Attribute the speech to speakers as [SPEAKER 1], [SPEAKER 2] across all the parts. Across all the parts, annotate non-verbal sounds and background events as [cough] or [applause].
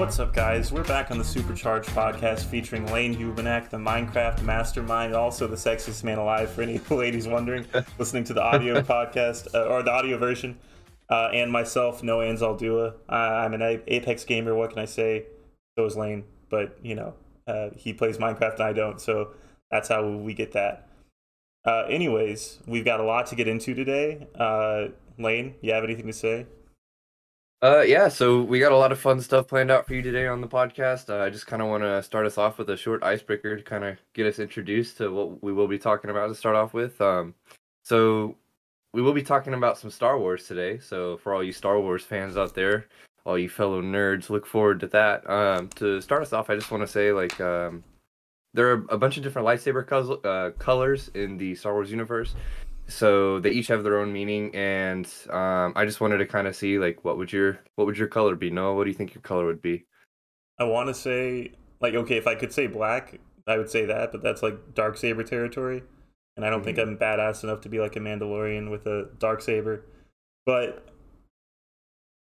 [SPEAKER 1] What's up, guys? We're back on the Supercharged podcast featuring Lane Hubenak, the Minecraft mastermind, also the sexiest man alive for any [laughs] ladies wondering, listening to the audio [laughs] podcast uh, or the audio version, uh, and myself, Noah Anzaldua. Uh, I'm an Apex gamer. What can I say? So is Lane, but you know, uh, he plays Minecraft and I don't, so that's how we get that. Uh, anyways, we've got a lot to get into today. Uh, Lane, you have anything to say?
[SPEAKER 2] Uh, yeah, so we got a lot of fun stuff planned out for you today on the podcast. Uh, I just kind of want to start us off with a short icebreaker to kind of get us introduced to what we will be talking about to start off with. Um, so we will be talking about some Star Wars today. So for all you Star Wars fans out there, all you fellow nerds, look forward to that. Um, to start us off, I just want to say like um, there are a bunch of different lightsaber co- uh, colors in the Star Wars universe, so they each have their own meaning and um, i just wanted to kind of see like what would your what would your color be noah what do you think your color would be
[SPEAKER 1] i want to say like okay if i could say black i would say that but that's like dark saber territory and i don't mm-hmm. think i'm badass enough to be like a mandalorian with a dark saber but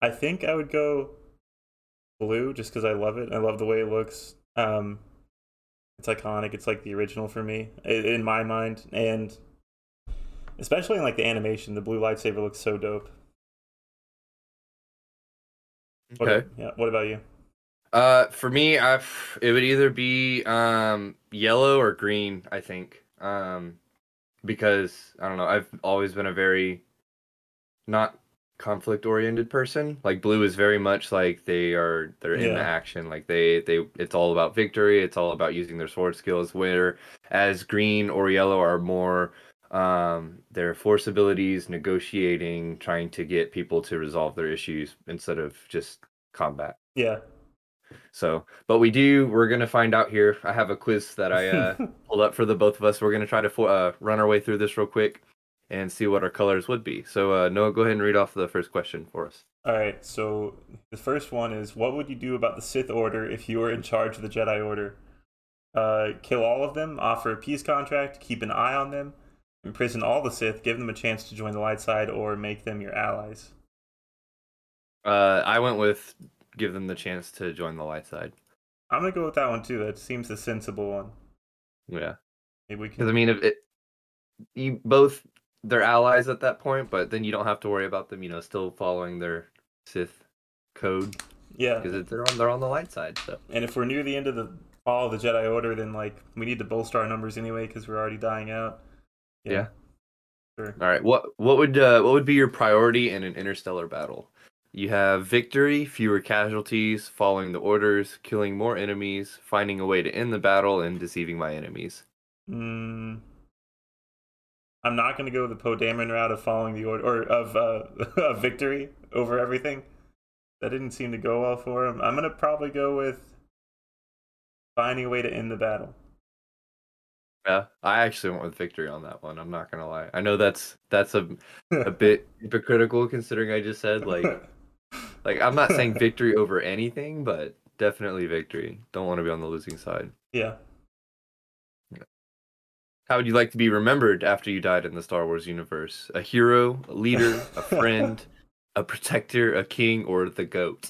[SPEAKER 1] i think i would go blue just because i love it i love the way it looks um it's iconic it's like the original for me in my mind and especially in like the animation. The blue lightsaber looks so dope.
[SPEAKER 2] Okay.
[SPEAKER 1] What, yeah. What about you?
[SPEAKER 2] Uh, for me, I it would either be um yellow or green. I think um because I don't know. I've always been a very not conflict oriented person. Like blue is very much like they are they're in yeah. the action. Like they they it's all about victory. It's all about using their sword skills. Where as green or yellow are more um, their force abilities, negotiating, trying to get people to resolve their issues instead of just combat.
[SPEAKER 1] Yeah.
[SPEAKER 2] So, but we do. We're gonna find out here. I have a quiz that I uh, [laughs] pulled up for the both of us. We're gonna try to uh, run our way through this real quick and see what our colors would be. So, uh, Noah, go ahead and read off the first question for us.
[SPEAKER 1] All right. So the first one is, what would you do about the Sith Order if you were in charge of the Jedi Order? Uh, kill all of them, offer a peace contract, keep an eye on them, Imprison all the Sith, give them a chance to join the light side, or make them your allies.
[SPEAKER 2] Uh, I went with give them the chance to join the light side.
[SPEAKER 1] I'm gonna go with that one too. That seems the sensible one.
[SPEAKER 2] Yeah.
[SPEAKER 1] Maybe we
[SPEAKER 2] can. Because I mean, if it, you both they're allies at that point, but then you don't have to worry about them. You know, still following their Sith code.
[SPEAKER 1] Yeah.
[SPEAKER 2] Because they're on they're on the light side. So.
[SPEAKER 1] And if we're near the end of the fall of the Jedi Order, then like we need to bolster our numbers anyway because we're already dying out.
[SPEAKER 2] Yeah. yeah. Sure. All right. What what would uh, what would be your priority in an interstellar battle? You have victory, fewer casualties, following the orders, killing more enemies, finding a way to end the battle, and deceiving my enemies.
[SPEAKER 1] Mm, I'm not going to go the Poe Dameron route of following the order or of uh, [laughs] of victory over everything. That didn't seem to go well for him. I'm going to probably go with finding a way to end the battle.
[SPEAKER 2] Yeah, I actually went with victory on that one. I'm not gonna lie. I know that's that's a a [laughs] bit hypocritical considering I just said like like I'm not saying [laughs] victory over anything, but definitely victory. Don't want to be on the losing side.
[SPEAKER 1] Yeah.
[SPEAKER 2] How would you like to be remembered after you died in the Star Wars universe? A hero, a leader, a friend, [laughs] a protector, a king, or the goat?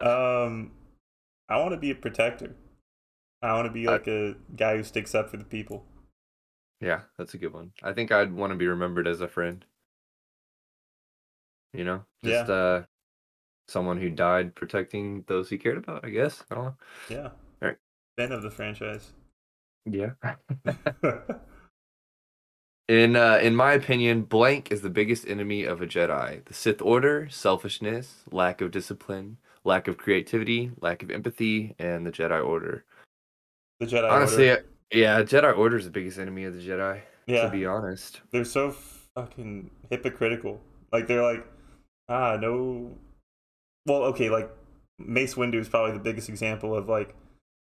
[SPEAKER 1] um, I want to be a protector. I want to be like a guy who sticks up for the people.
[SPEAKER 2] Yeah, that's a good one. I think I'd want to be remembered as a friend. You know, just yeah. uh, someone who died protecting those he cared about. I guess I don't know.
[SPEAKER 1] Yeah.
[SPEAKER 2] All right.
[SPEAKER 1] Fan of the franchise.
[SPEAKER 2] Yeah. [laughs] [laughs] in uh, in my opinion, blank is the biggest enemy of a Jedi. The Sith Order, selfishness, lack of discipline, lack of creativity, lack of empathy, and the Jedi Order.
[SPEAKER 1] The Jedi
[SPEAKER 2] Honestly, Order. yeah, Jedi Order is the biggest enemy of the Jedi. Yeah. To be honest.
[SPEAKER 1] They're so fucking hypocritical. Like they're like, ah, no well, okay, like Mace Windu is probably the biggest example of like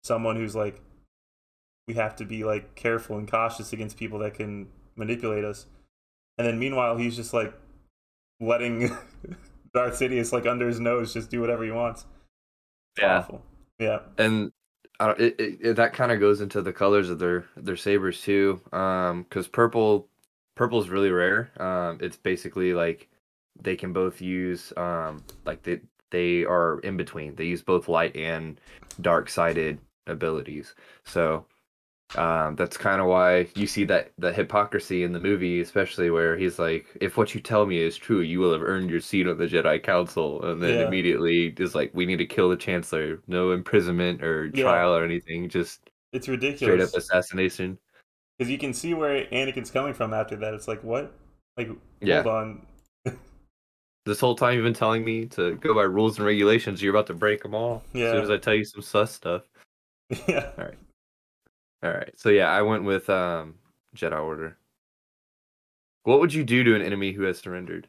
[SPEAKER 1] someone who's like we have to be like careful and cautious against people that can manipulate us. And then meanwhile he's just like letting [laughs] Darth Sidious like under his nose just do whatever he wants.
[SPEAKER 2] It's yeah. Awful.
[SPEAKER 1] Yeah.
[SPEAKER 2] And it, it, that kind of goes into the colors of their their sabers too. Um, because purple purple is really rare. Um, it's basically like they can both use um like the they are in between. They use both light and dark sided abilities. So um, that's kind of why you see that the hypocrisy in the movie, especially where he's like, "If what you tell me is true, you will have earned your seat on the Jedi Council," and then
[SPEAKER 1] Yeah.
[SPEAKER 2] immediately is like, "We need to kill the Chancellor. No imprisonment or
[SPEAKER 1] Yeah.
[SPEAKER 2] trial or anything. Just
[SPEAKER 1] It's ridiculous.
[SPEAKER 2] straight up assassination."
[SPEAKER 1] because you can see where Anakin's coming from after that. It's like what? Like
[SPEAKER 2] Yeah.
[SPEAKER 1] hold on. [laughs]
[SPEAKER 2] This whole time you've been telling me to go by rules and regulations. You're about to break them all. As soon as I tell you some sus stuff. [laughs]
[SPEAKER 1] yeah.
[SPEAKER 2] All right. So yeah, I went with um, Jedi Order. What would you do to an enemy who has surrendered?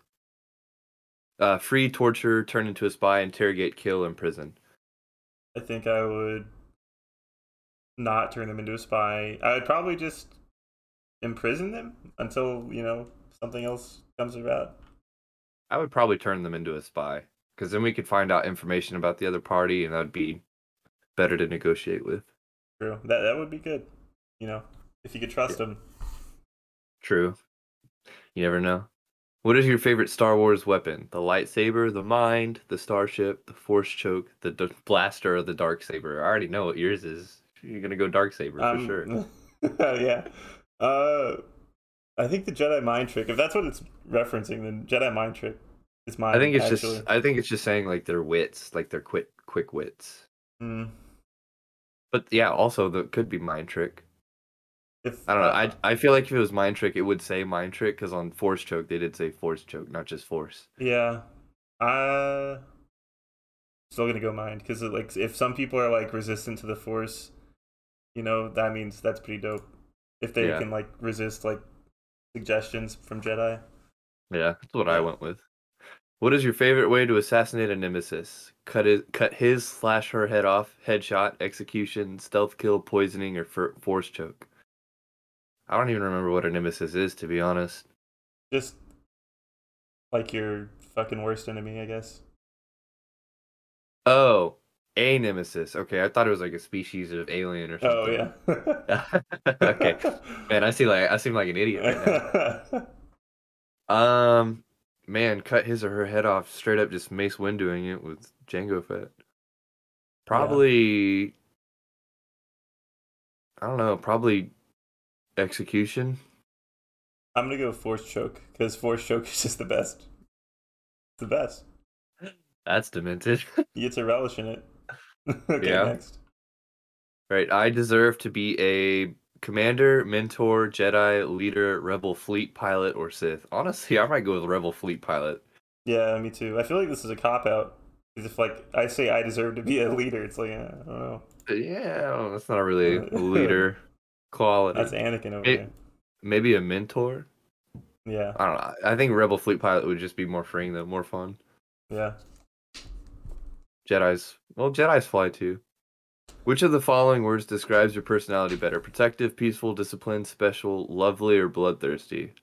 [SPEAKER 2] Uh, free, torture, turn into a spy, interrogate, kill, imprison.
[SPEAKER 1] I think I would not turn them into a spy. I would probably just imprison them until you know something else comes about.
[SPEAKER 2] I would probably turn them into a spy because then we could find out information about the other party, and that'd be better to negotiate with.
[SPEAKER 1] True. That that would be good. You know, if you could trust them.
[SPEAKER 2] True. You never know. What is your favorite Star Wars weapon? The lightsaber, the mind, the starship, the force choke, the d- blaster, or the dark saber? I already know what yours is. You're gonna go dark saber for
[SPEAKER 1] Um,
[SPEAKER 2] sure. [laughs]
[SPEAKER 1] yeah. Uh, I think the Jedi mind trick. If that's what it's referencing, then Jedi mind trick is mine.
[SPEAKER 2] I think it's
[SPEAKER 1] actually.
[SPEAKER 2] just I think it's just saying like their wits, like their quick quick wits.
[SPEAKER 1] Mm.
[SPEAKER 2] But yeah, also the could be mind trick. I don't know.
[SPEAKER 1] uh,
[SPEAKER 2] I I feel like if it was mind trick, it would say mind trick because on force choke they did say force choke, not just force.
[SPEAKER 1] Yeah. Uh still gonna go mind because like if some people are like resistant to the force, you know that means that's pretty dope. If they
[SPEAKER 2] Yeah.
[SPEAKER 1] can like resist like suggestions from Jedi.
[SPEAKER 2] Yeah, that's what I went with. What is your favorite way to assassinate a nemesis? Cut his, cut his slash her head off, headshot, execution, stealth kill, poisoning, or for, force choke. I don't even remember what a nemesis is, to be honest.
[SPEAKER 1] Just like your fucking worst enemy, I guess.
[SPEAKER 2] Oh, a nemesis. Okay, I thought it was like a species of alien or something.
[SPEAKER 1] Oh yeah. [laughs]
[SPEAKER 2] okay, man, I see like I seem like an idiot right now. [laughs] Um, man, cut his or her head off straight up, just Mace Windowing it with Jango Fett. Probably, I don't know, probably execution.
[SPEAKER 1] I'm gonna go force choke because force choke [laughs] is just the best. It's the best.
[SPEAKER 2] That's demented. [laughs]
[SPEAKER 1] You get to relish in it. [laughs] okay,
[SPEAKER 2] Yeah.
[SPEAKER 1] next.
[SPEAKER 2] right, I deserve to be a commander, mentor, Jedi, leader, rebel fleet pilot, or Sith. Honestly, I might go with rebel fleet pilot.
[SPEAKER 1] Yeah, me too. I feel like this is a cop out. Because if like I say I deserve to be a leader, it's like yeah, I don't know.
[SPEAKER 2] Uh, yeah, I don't know, that's not really [laughs] a leader quality.
[SPEAKER 1] That's Anakin over
[SPEAKER 2] It-
[SPEAKER 1] there.
[SPEAKER 2] Maybe a mentor.
[SPEAKER 1] Yeah,
[SPEAKER 2] I don't know. I think rebel fleet pilot would just be more freeing, though, more fun.
[SPEAKER 1] yeah.
[SPEAKER 2] Jedi's well, Jedi's fly too. Which of the following words describes your personality better? Protective, peaceful, disciplined, special, lovely, or bloodthirsty?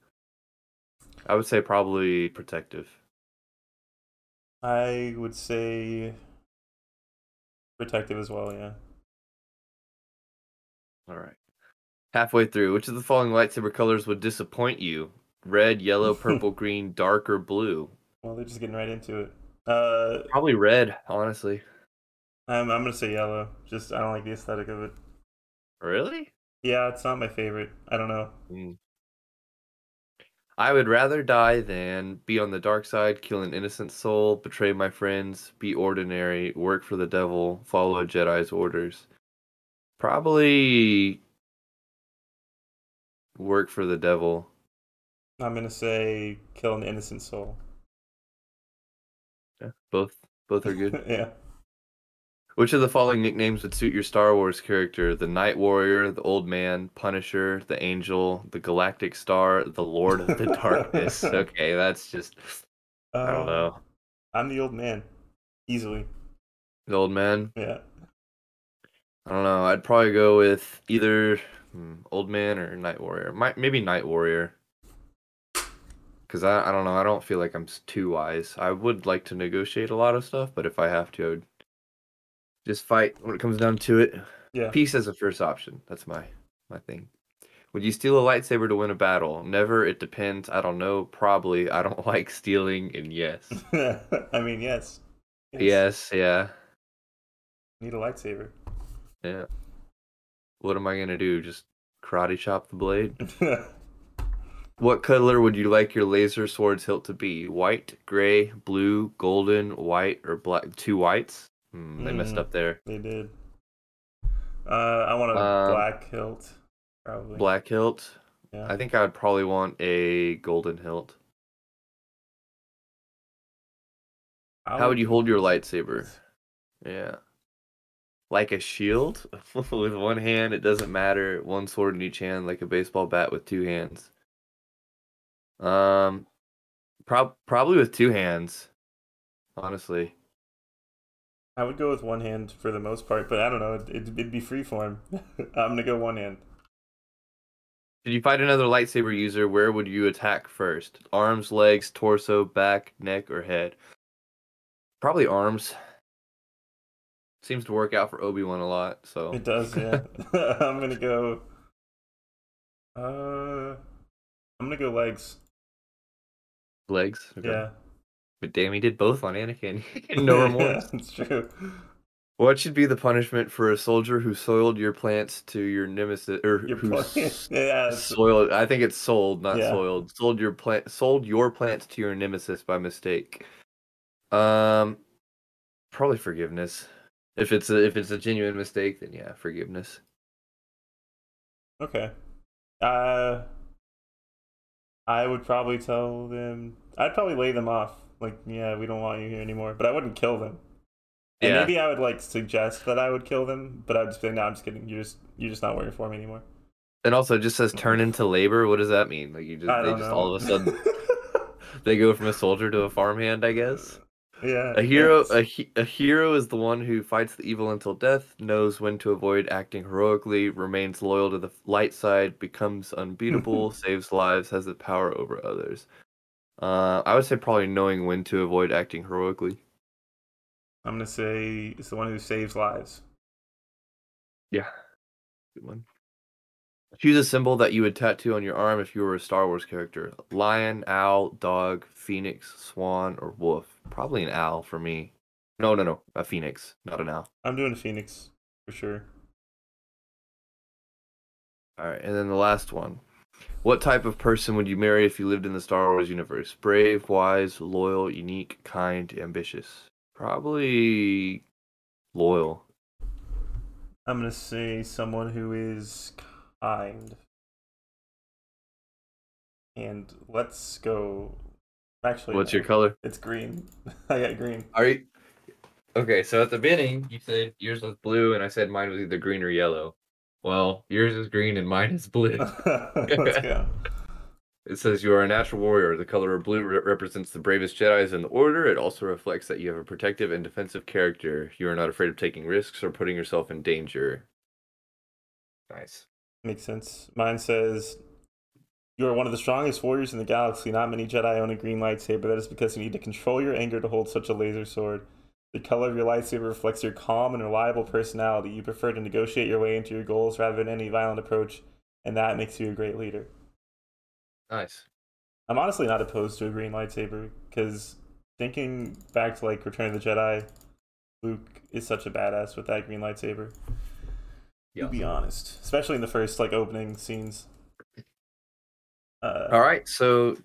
[SPEAKER 2] I would say probably protective.
[SPEAKER 1] I would say protective as well. Yeah.
[SPEAKER 2] All right. Halfway through, which of the following lightsaber colors would disappoint you? Red, yellow, [laughs] purple, green, dark, or blue?
[SPEAKER 1] Well, they're just getting right into it. Uh,
[SPEAKER 2] Probably red, honestly.
[SPEAKER 1] I'm I'm gonna say yellow. Just I don't like the aesthetic of it.
[SPEAKER 2] Really?
[SPEAKER 1] Yeah, it's not my favorite. I don't know.
[SPEAKER 2] Mm. I would rather die than be on the dark side, kill an innocent soul, betray my friends, be ordinary, work for the devil, follow a Jedi's orders. Probably work for the devil.
[SPEAKER 1] I'm gonna say kill an innocent soul.
[SPEAKER 2] Yeah, both both are good. [laughs]
[SPEAKER 1] yeah.
[SPEAKER 2] Which of the following nicknames would suit your Star Wars character? The Night Warrior, the Old Man, Punisher, the Angel, the Galactic Star, the Lord of the [laughs] Darkness. Okay, that's just I don't
[SPEAKER 1] Uh,
[SPEAKER 2] know.
[SPEAKER 1] I'm the old man, easily.
[SPEAKER 2] The Old Man.
[SPEAKER 1] Yeah.
[SPEAKER 2] I don't know. I'd probably go with either hmm, Old Man or Night Warrior. Might maybe Night Warrior. Cause I I don't know. I don't feel like I'm too wise. I would like to negotiate a lot of stuff, but if I have to, I would just fight when it comes down to it.
[SPEAKER 1] Yeah.
[SPEAKER 2] Peace as a first option. That's my my thing. Would you steal a lightsaber to win a battle? Never. It depends. I don't know. Probably. I don't [laughs] like stealing, and yes. [laughs]
[SPEAKER 1] I mean, yes.
[SPEAKER 2] Yes, yeah,
[SPEAKER 1] Need a lightsaber.
[SPEAKER 2] yeah. What am I gonna do? Just karate chop the blade? [laughs] What color would you like your laser sword's hilt to be? White, gray, blue, golden, white, or black? Two whites? Hmm, they messed
[SPEAKER 1] Mm.
[SPEAKER 2] up there.
[SPEAKER 1] they did. Uh, I want a
[SPEAKER 2] Um,
[SPEAKER 1] black hilt, probably.
[SPEAKER 2] Black hilt.
[SPEAKER 1] Yeah.
[SPEAKER 2] I think I would probably want a golden hilt.
[SPEAKER 1] I
[SPEAKER 2] How would you hold your lightsaber? Yeah. Like a shield? [laughs] with one hand, it doesn't matter. One sword in each hand, like a baseball bat with two hands. Um, prob- probably with two hands. Honestly.
[SPEAKER 1] I would go with one hand for the most part, but I don't know. It'd, it'd be free form. [laughs] I'm gonna go one hand.
[SPEAKER 2] Did you fight another lightsaber user? Where would you attack first? Arms, legs, torso, back, neck, or head? Probably arms. Seems to work out for Obi Wan a lot. So
[SPEAKER 1] It does, yeah. [laughs] [laughs] I'm gonna go. Uh, I'm gonna go legs.
[SPEAKER 2] legs. Okay.
[SPEAKER 1] Yeah.
[SPEAKER 2] But damn, he did both on Anakin. [laughs] no remorse.
[SPEAKER 1] yeah, it's true.
[SPEAKER 2] What should be the punishment for a soldier who soiled your plants to your nemesis, or
[SPEAKER 1] Your
[SPEAKER 2] who
[SPEAKER 1] point. [laughs] yeah.
[SPEAKER 2] soiled? I think it's sold, not
[SPEAKER 1] Yeah.
[SPEAKER 2] soiled. Sold your plant, sold your plants to your nemesis by mistake. Um, probably forgiveness. If it's a if it's a genuine mistake, then yeah, forgiveness.
[SPEAKER 1] Okay. Uh, I would probably tell them. I'd probably lay them off. Like, yeah, we don't want you here anymore. But I wouldn't kill them. And
[SPEAKER 2] Yeah.
[SPEAKER 1] maybe I would like suggest that I would kill them, but I'd just be like, no, I'm just kidding. You're just you're just not working for me anymore.
[SPEAKER 2] And also, it just says turn into labor. What does that mean? Like you just they just all of a sudden [laughs] they go from a soldier to a farmhand, I guess.
[SPEAKER 1] yeah.
[SPEAKER 2] A hero, a, he- a hero is the one who fights the evil until death, knows when to avoid acting heroically, remains loyal to the light side, becomes unbeatable, [laughs] saves lives, has the power over others. Uh, I would say probably knowing when to avoid acting heroically.
[SPEAKER 1] I'm gonna say it's the one who saves lives.
[SPEAKER 2] Yeah, good one. Choose a symbol that you would tattoo on your arm if you were a Star Wars character: lion, owl, dog, phoenix, swan, or wolf. Probably an owl for me. No, no, no, a phoenix, not an owl.
[SPEAKER 1] I'm doing a phoenix for sure.
[SPEAKER 2] All right, and then the last one. What type of person would you marry if you lived in the Star Wars universe? Brave, wise, loyal, unique, kind, ambitious. Probably loyal.
[SPEAKER 1] I'm gonna say someone who is kind. And let's go. Actually,
[SPEAKER 2] What's
[SPEAKER 1] no.
[SPEAKER 2] your color?
[SPEAKER 1] It's green. [laughs] I got green.
[SPEAKER 2] Are you Okay, so at the beginning you said yours was blue and I said mine was either green or yellow. Well, yours is green and mine is blue. [laughs]
[SPEAKER 1] let's.
[SPEAKER 2] It says you are a natural warrior. The color of blue re- represents the bravest Jedi's in the Order. It also reflects that you have a protective and defensive character. You are not afraid of taking risks or putting yourself in danger. Nice.
[SPEAKER 1] Makes sense. Mine says you are one of the strongest warriors in the galaxy. Not many Jedi own a green lightsaber. That is because you need to control your anger to hold such a laser sword. The color of your lightsaber reflects your calm and reliable personality. You prefer to negotiate your way into your goals rather than any violent approach, and that makes you a great leader.
[SPEAKER 2] Nice.
[SPEAKER 1] I'm honestly not opposed to a green lightsaber because thinking back to like Return of the Jedi, Luke is such a badass with that green lightsaber.
[SPEAKER 2] Yeah.
[SPEAKER 1] To be honest, especially in the first like opening scenes. Uh,
[SPEAKER 2] All right, so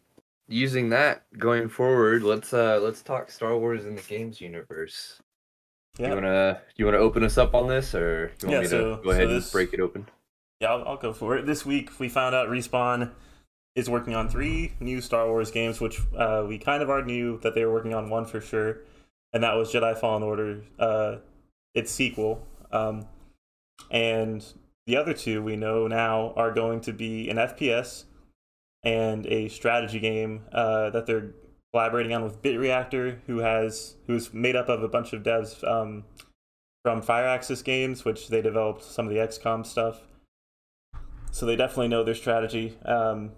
[SPEAKER 2] using that going forward, let's uh let's talk Star Wars in the games universe.
[SPEAKER 1] yeah,
[SPEAKER 2] You wanna you wanna open us up on this, or you want
[SPEAKER 1] Yeah,
[SPEAKER 2] me
[SPEAKER 1] so-
[SPEAKER 2] to go
[SPEAKER 1] so
[SPEAKER 2] ahead
[SPEAKER 1] this-
[SPEAKER 2] and break it open?
[SPEAKER 1] yeah, I'll, I'll go for it. This week we found out Respawn is working on three new Star Wars games, which uh, we kind of already knew that they were working on one for sure, and that was Jedi Fallen Order, uh, its sequel. Um, and the other two we know now are going to be an FPS and a strategy game uh, that they're collaborating on with BitReactor, who has who's made up of a bunch of devs um, from Firaxis Games, which they developed some of the XCOM stuff. So they definitely know their strategy. Um,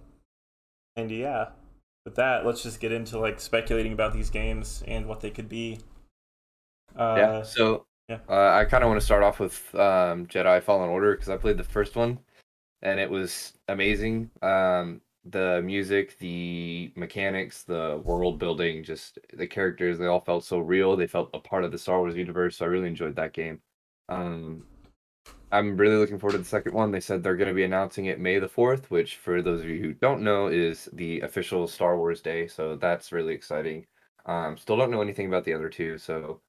[SPEAKER 1] and yeah, with that, let's just get into like speculating about these games and what they could be. Uh,
[SPEAKER 2] yeah. So
[SPEAKER 1] yeah.
[SPEAKER 2] Uh, I kind of want to start off with um, Jedi Fallen Order because I played the first one, and it was amazing. Um, the music, the mechanics, the world building, just the characters, they all felt so real. They felt a part of the Star Wars universe. So I really enjoyed that game. Um, I'm really looking forward to the second one. They said they're going to be announcing it May the 4th, which, for those of you who don't know, is the official Star Wars Day. So that's really exciting. Um, still don't know anything about the other two. So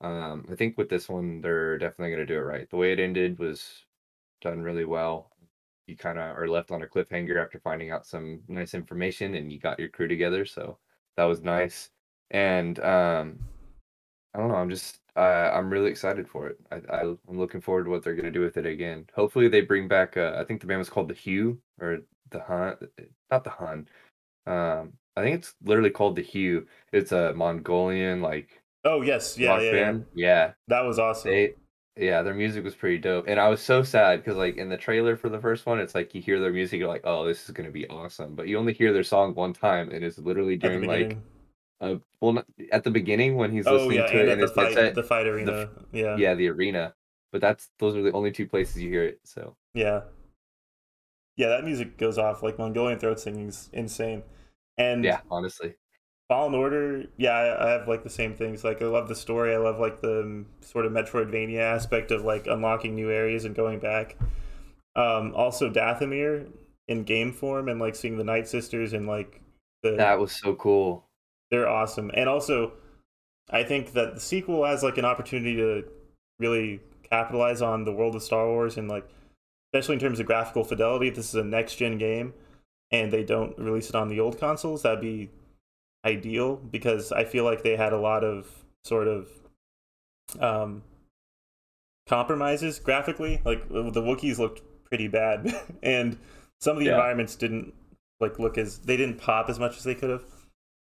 [SPEAKER 2] um, I think with this one, they're definitely going to do it right. The way it ended was done really well. You kind of are left on a cliffhanger after finding out some nice information and you got your crew together. So that was nice. And um, I don't know. I'm just uh, I'm really excited for it. I, I am looking forward to what they're gonna do with it again. Hopefully they bring back. Uh, I think the band was called the Hue or the Hun, not the Hun. Um, I think it's literally called the Hue. It's a Mongolian like.
[SPEAKER 1] Oh yes, yeah, yeah,
[SPEAKER 2] yeah, yeah.
[SPEAKER 1] That was awesome.
[SPEAKER 2] They, yeah, their music was pretty dope, and I was so sad because like in the trailer for the first one, it's like you hear their music, you're like, oh, this is gonna be awesome, but you only hear their song one time, and it's literally during like uh, well, not, at the beginning when he's
[SPEAKER 1] oh,
[SPEAKER 2] listening
[SPEAKER 1] yeah,
[SPEAKER 2] to it
[SPEAKER 1] in his fight,
[SPEAKER 2] headset,
[SPEAKER 1] the fight arena.
[SPEAKER 2] the,
[SPEAKER 1] yeah,
[SPEAKER 2] yeah, the arena. But that's those are the only two places you hear it. So
[SPEAKER 1] yeah, yeah, that music goes off like Mongolian throat singing is insane. And
[SPEAKER 2] yeah, honestly,
[SPEAKER 1] Fallen Order, yeah, I, I have like the same things. Like I love the story. I love like the um, sort of Metroidvania aspect of like unlocking new areas and going back. Um, also Dathomir in game form and like seeing the Night Sisters and like the
[SPEAKER 2] that was so cool
[SPEAKER 1] they're awesome. And also, I think that the sequel has like an opportunity to really capitalize on the world of Star Wars and like, especially in terms of graphical fidelity. If this is a next gen game and they don't release it on the old consoles, that'd be ideal because I feel like they had a lot of sort of um, compromises graphically. Like the Wookiees looked pretty bad, [laughs] and some of the yeah. environments didn't like look as they didn't pop as much as they could have.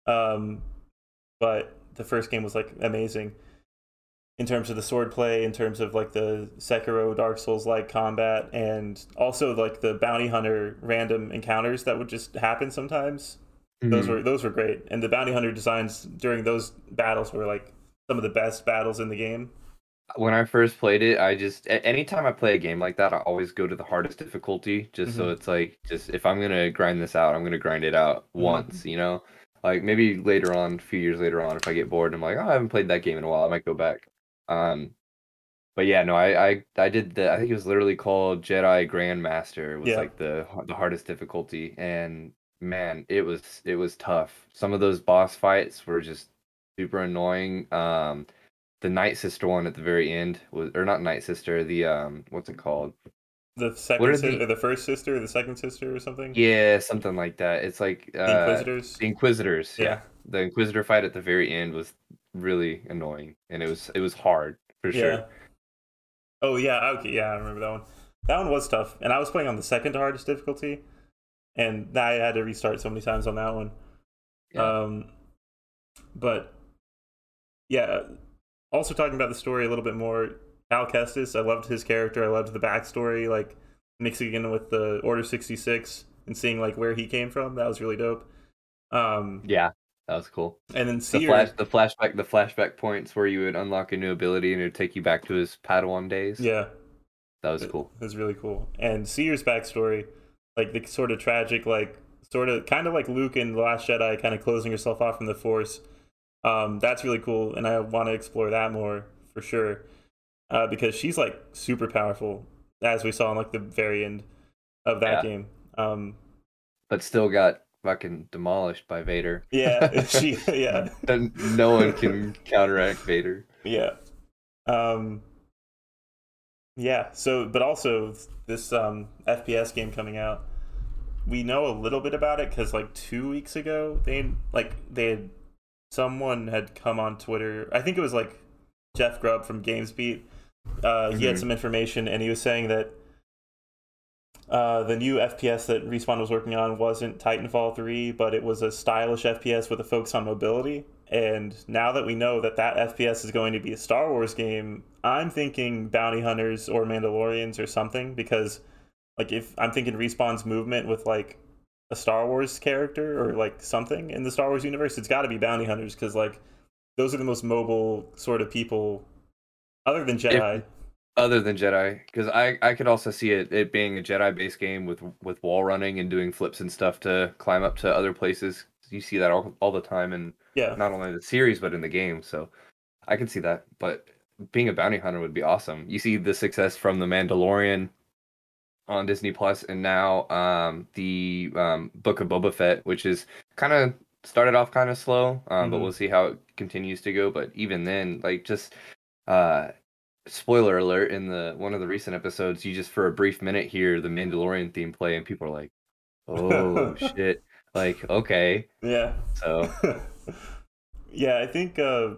[SPEAKER 1] Um, but the first game was like amazing in terms of the sword play, in terms of like the Sekiro, Dark Souls like combat, and also like the bounty hunter random encounters that would just happen sometimes. Those were those were great, and the bounty hunter designs during those battles were like some of the best battles in the game.
[SPEAKER 2] When I first played it, I just anytime I play a game like that, I always go to the hardest difficulty, just mm-hmm. so it's like just if I'm gonna grind this out, I'm gonna grind it out mm-hmm. once, you know. Like maybe later on, a few years later on, if I get bored, I'm like, oh, I haven't played that game in a while. I might go back. Um, but yeah, no, I I, I did the. I think it was literally called Jedi Grandmaster. Was yeah. like the the hardest difficulty, and man, it was it was tough. Some of those boss fights were just super annoying. Um, the Night Sister one at the very end was, or not Night Sister, the um, what's it called?
[SPEAKER 1] the second sister, the... the first sister, or the second sister, or something.
[SPEAKER 2] Yeah, something like that. It's like uh,
[SPEAKER 1] the Inquisitors.
[SPEAKER 2] The Inquisitors. Yeah. yeah. the Inquisitor fight at the very end was really annoying, and it was it was hard for yeah. sure.
[SPEAKER 1] Oh yeah, okay, yeah, I remember that one. That one was tough, and I was playing on the second hardest difficulty, and I had to restart so many times on that one. Yeah. Um, but yeah, also talking about the story a little bit more Cal Kestis. I loved his character. I loved the backstory, like mixing in with the Order sixty six and seeing like where he came from. That was really dope. Um,
[SPEAKER 2] yeah, that was cool.
[SPEAKER 1] And then
[SPEAKER 2] the, flash, the flashback, the flashback points where you would unlock a new ability and it would take you back to his Padawan days.
[SPEAKER 1] Yeah,
[SPEAKER 2] that was cool.
[SPEAKER 1] It was really cool. And Cere's backstory, like the sort of tragic, like sort of kind of like Luke in the Last Jedi, kind of closing yourself off from the Force. Um, that's really cool, and I want to explore that more for sure uh, because she's like super powerful, as we saw in like the very end of that yeah. game. Um,
[SPEAKER 2] but still got fucking demolished by Vader.
[SPEAKER 1] Yeah, [laughs] [laughs] she yeah.
[SPEAKER 2] no one can counteract Vader.
[SPEAKER 1] Yeah. Um. Yeah. So, but also this um FPS game coming out, we know a little bit about it because like two weeks ago they like they had someone had come on Twitter. I think it was like Jeff Grubb from GamesBeat uh, mm-hmm. he had mm-hmm. some information, and he was saying that uh, the new FPS that Respawn was working on wasn't Titanfall 3, but it was a stylish FPS with a focus on mobility. And now that we know that that FPS is going to be a Star Wars game, I'm thinking Bounty Hunters or Mandalorians or something because, like, if I'm thinking Respawn's movement with like a Star Wars character or like something in the Star Wars universe, it's got to be Bounty Hunters because like those are the most mobile sort of people other than Jedi.
[SPEAKER 2] If, other than Jedi, because I I could also see it it being a Jedi based game with with wall running and doing flips and stuff to climb up to other places. You see that all all the time, and
[SPEAKER 1] Yeah.
[SPEAKER 2] not only the series but in the game. So I can see that. But being a bounty hunter would be awesome. You see the success from the Mandalorian on Disney Plus, and now um, the um, Book of Boba Fett, which is kind of started off kind of slow, um, but
[SPEAKER 1] Mhm.
[SPEAKER 2] we'll see how it continues to go. But even then, like just uh, spoiler alert in the one of the recent episodes, you just for a brief minute hear the Mandalorian theme play, and people are like, [laughs] "Oh shit!" Like okay,
[SPEAKER 1] Yeah.
[SPEAKER 2] so [laughs]
[SPEAKER 1] yeah, I think uh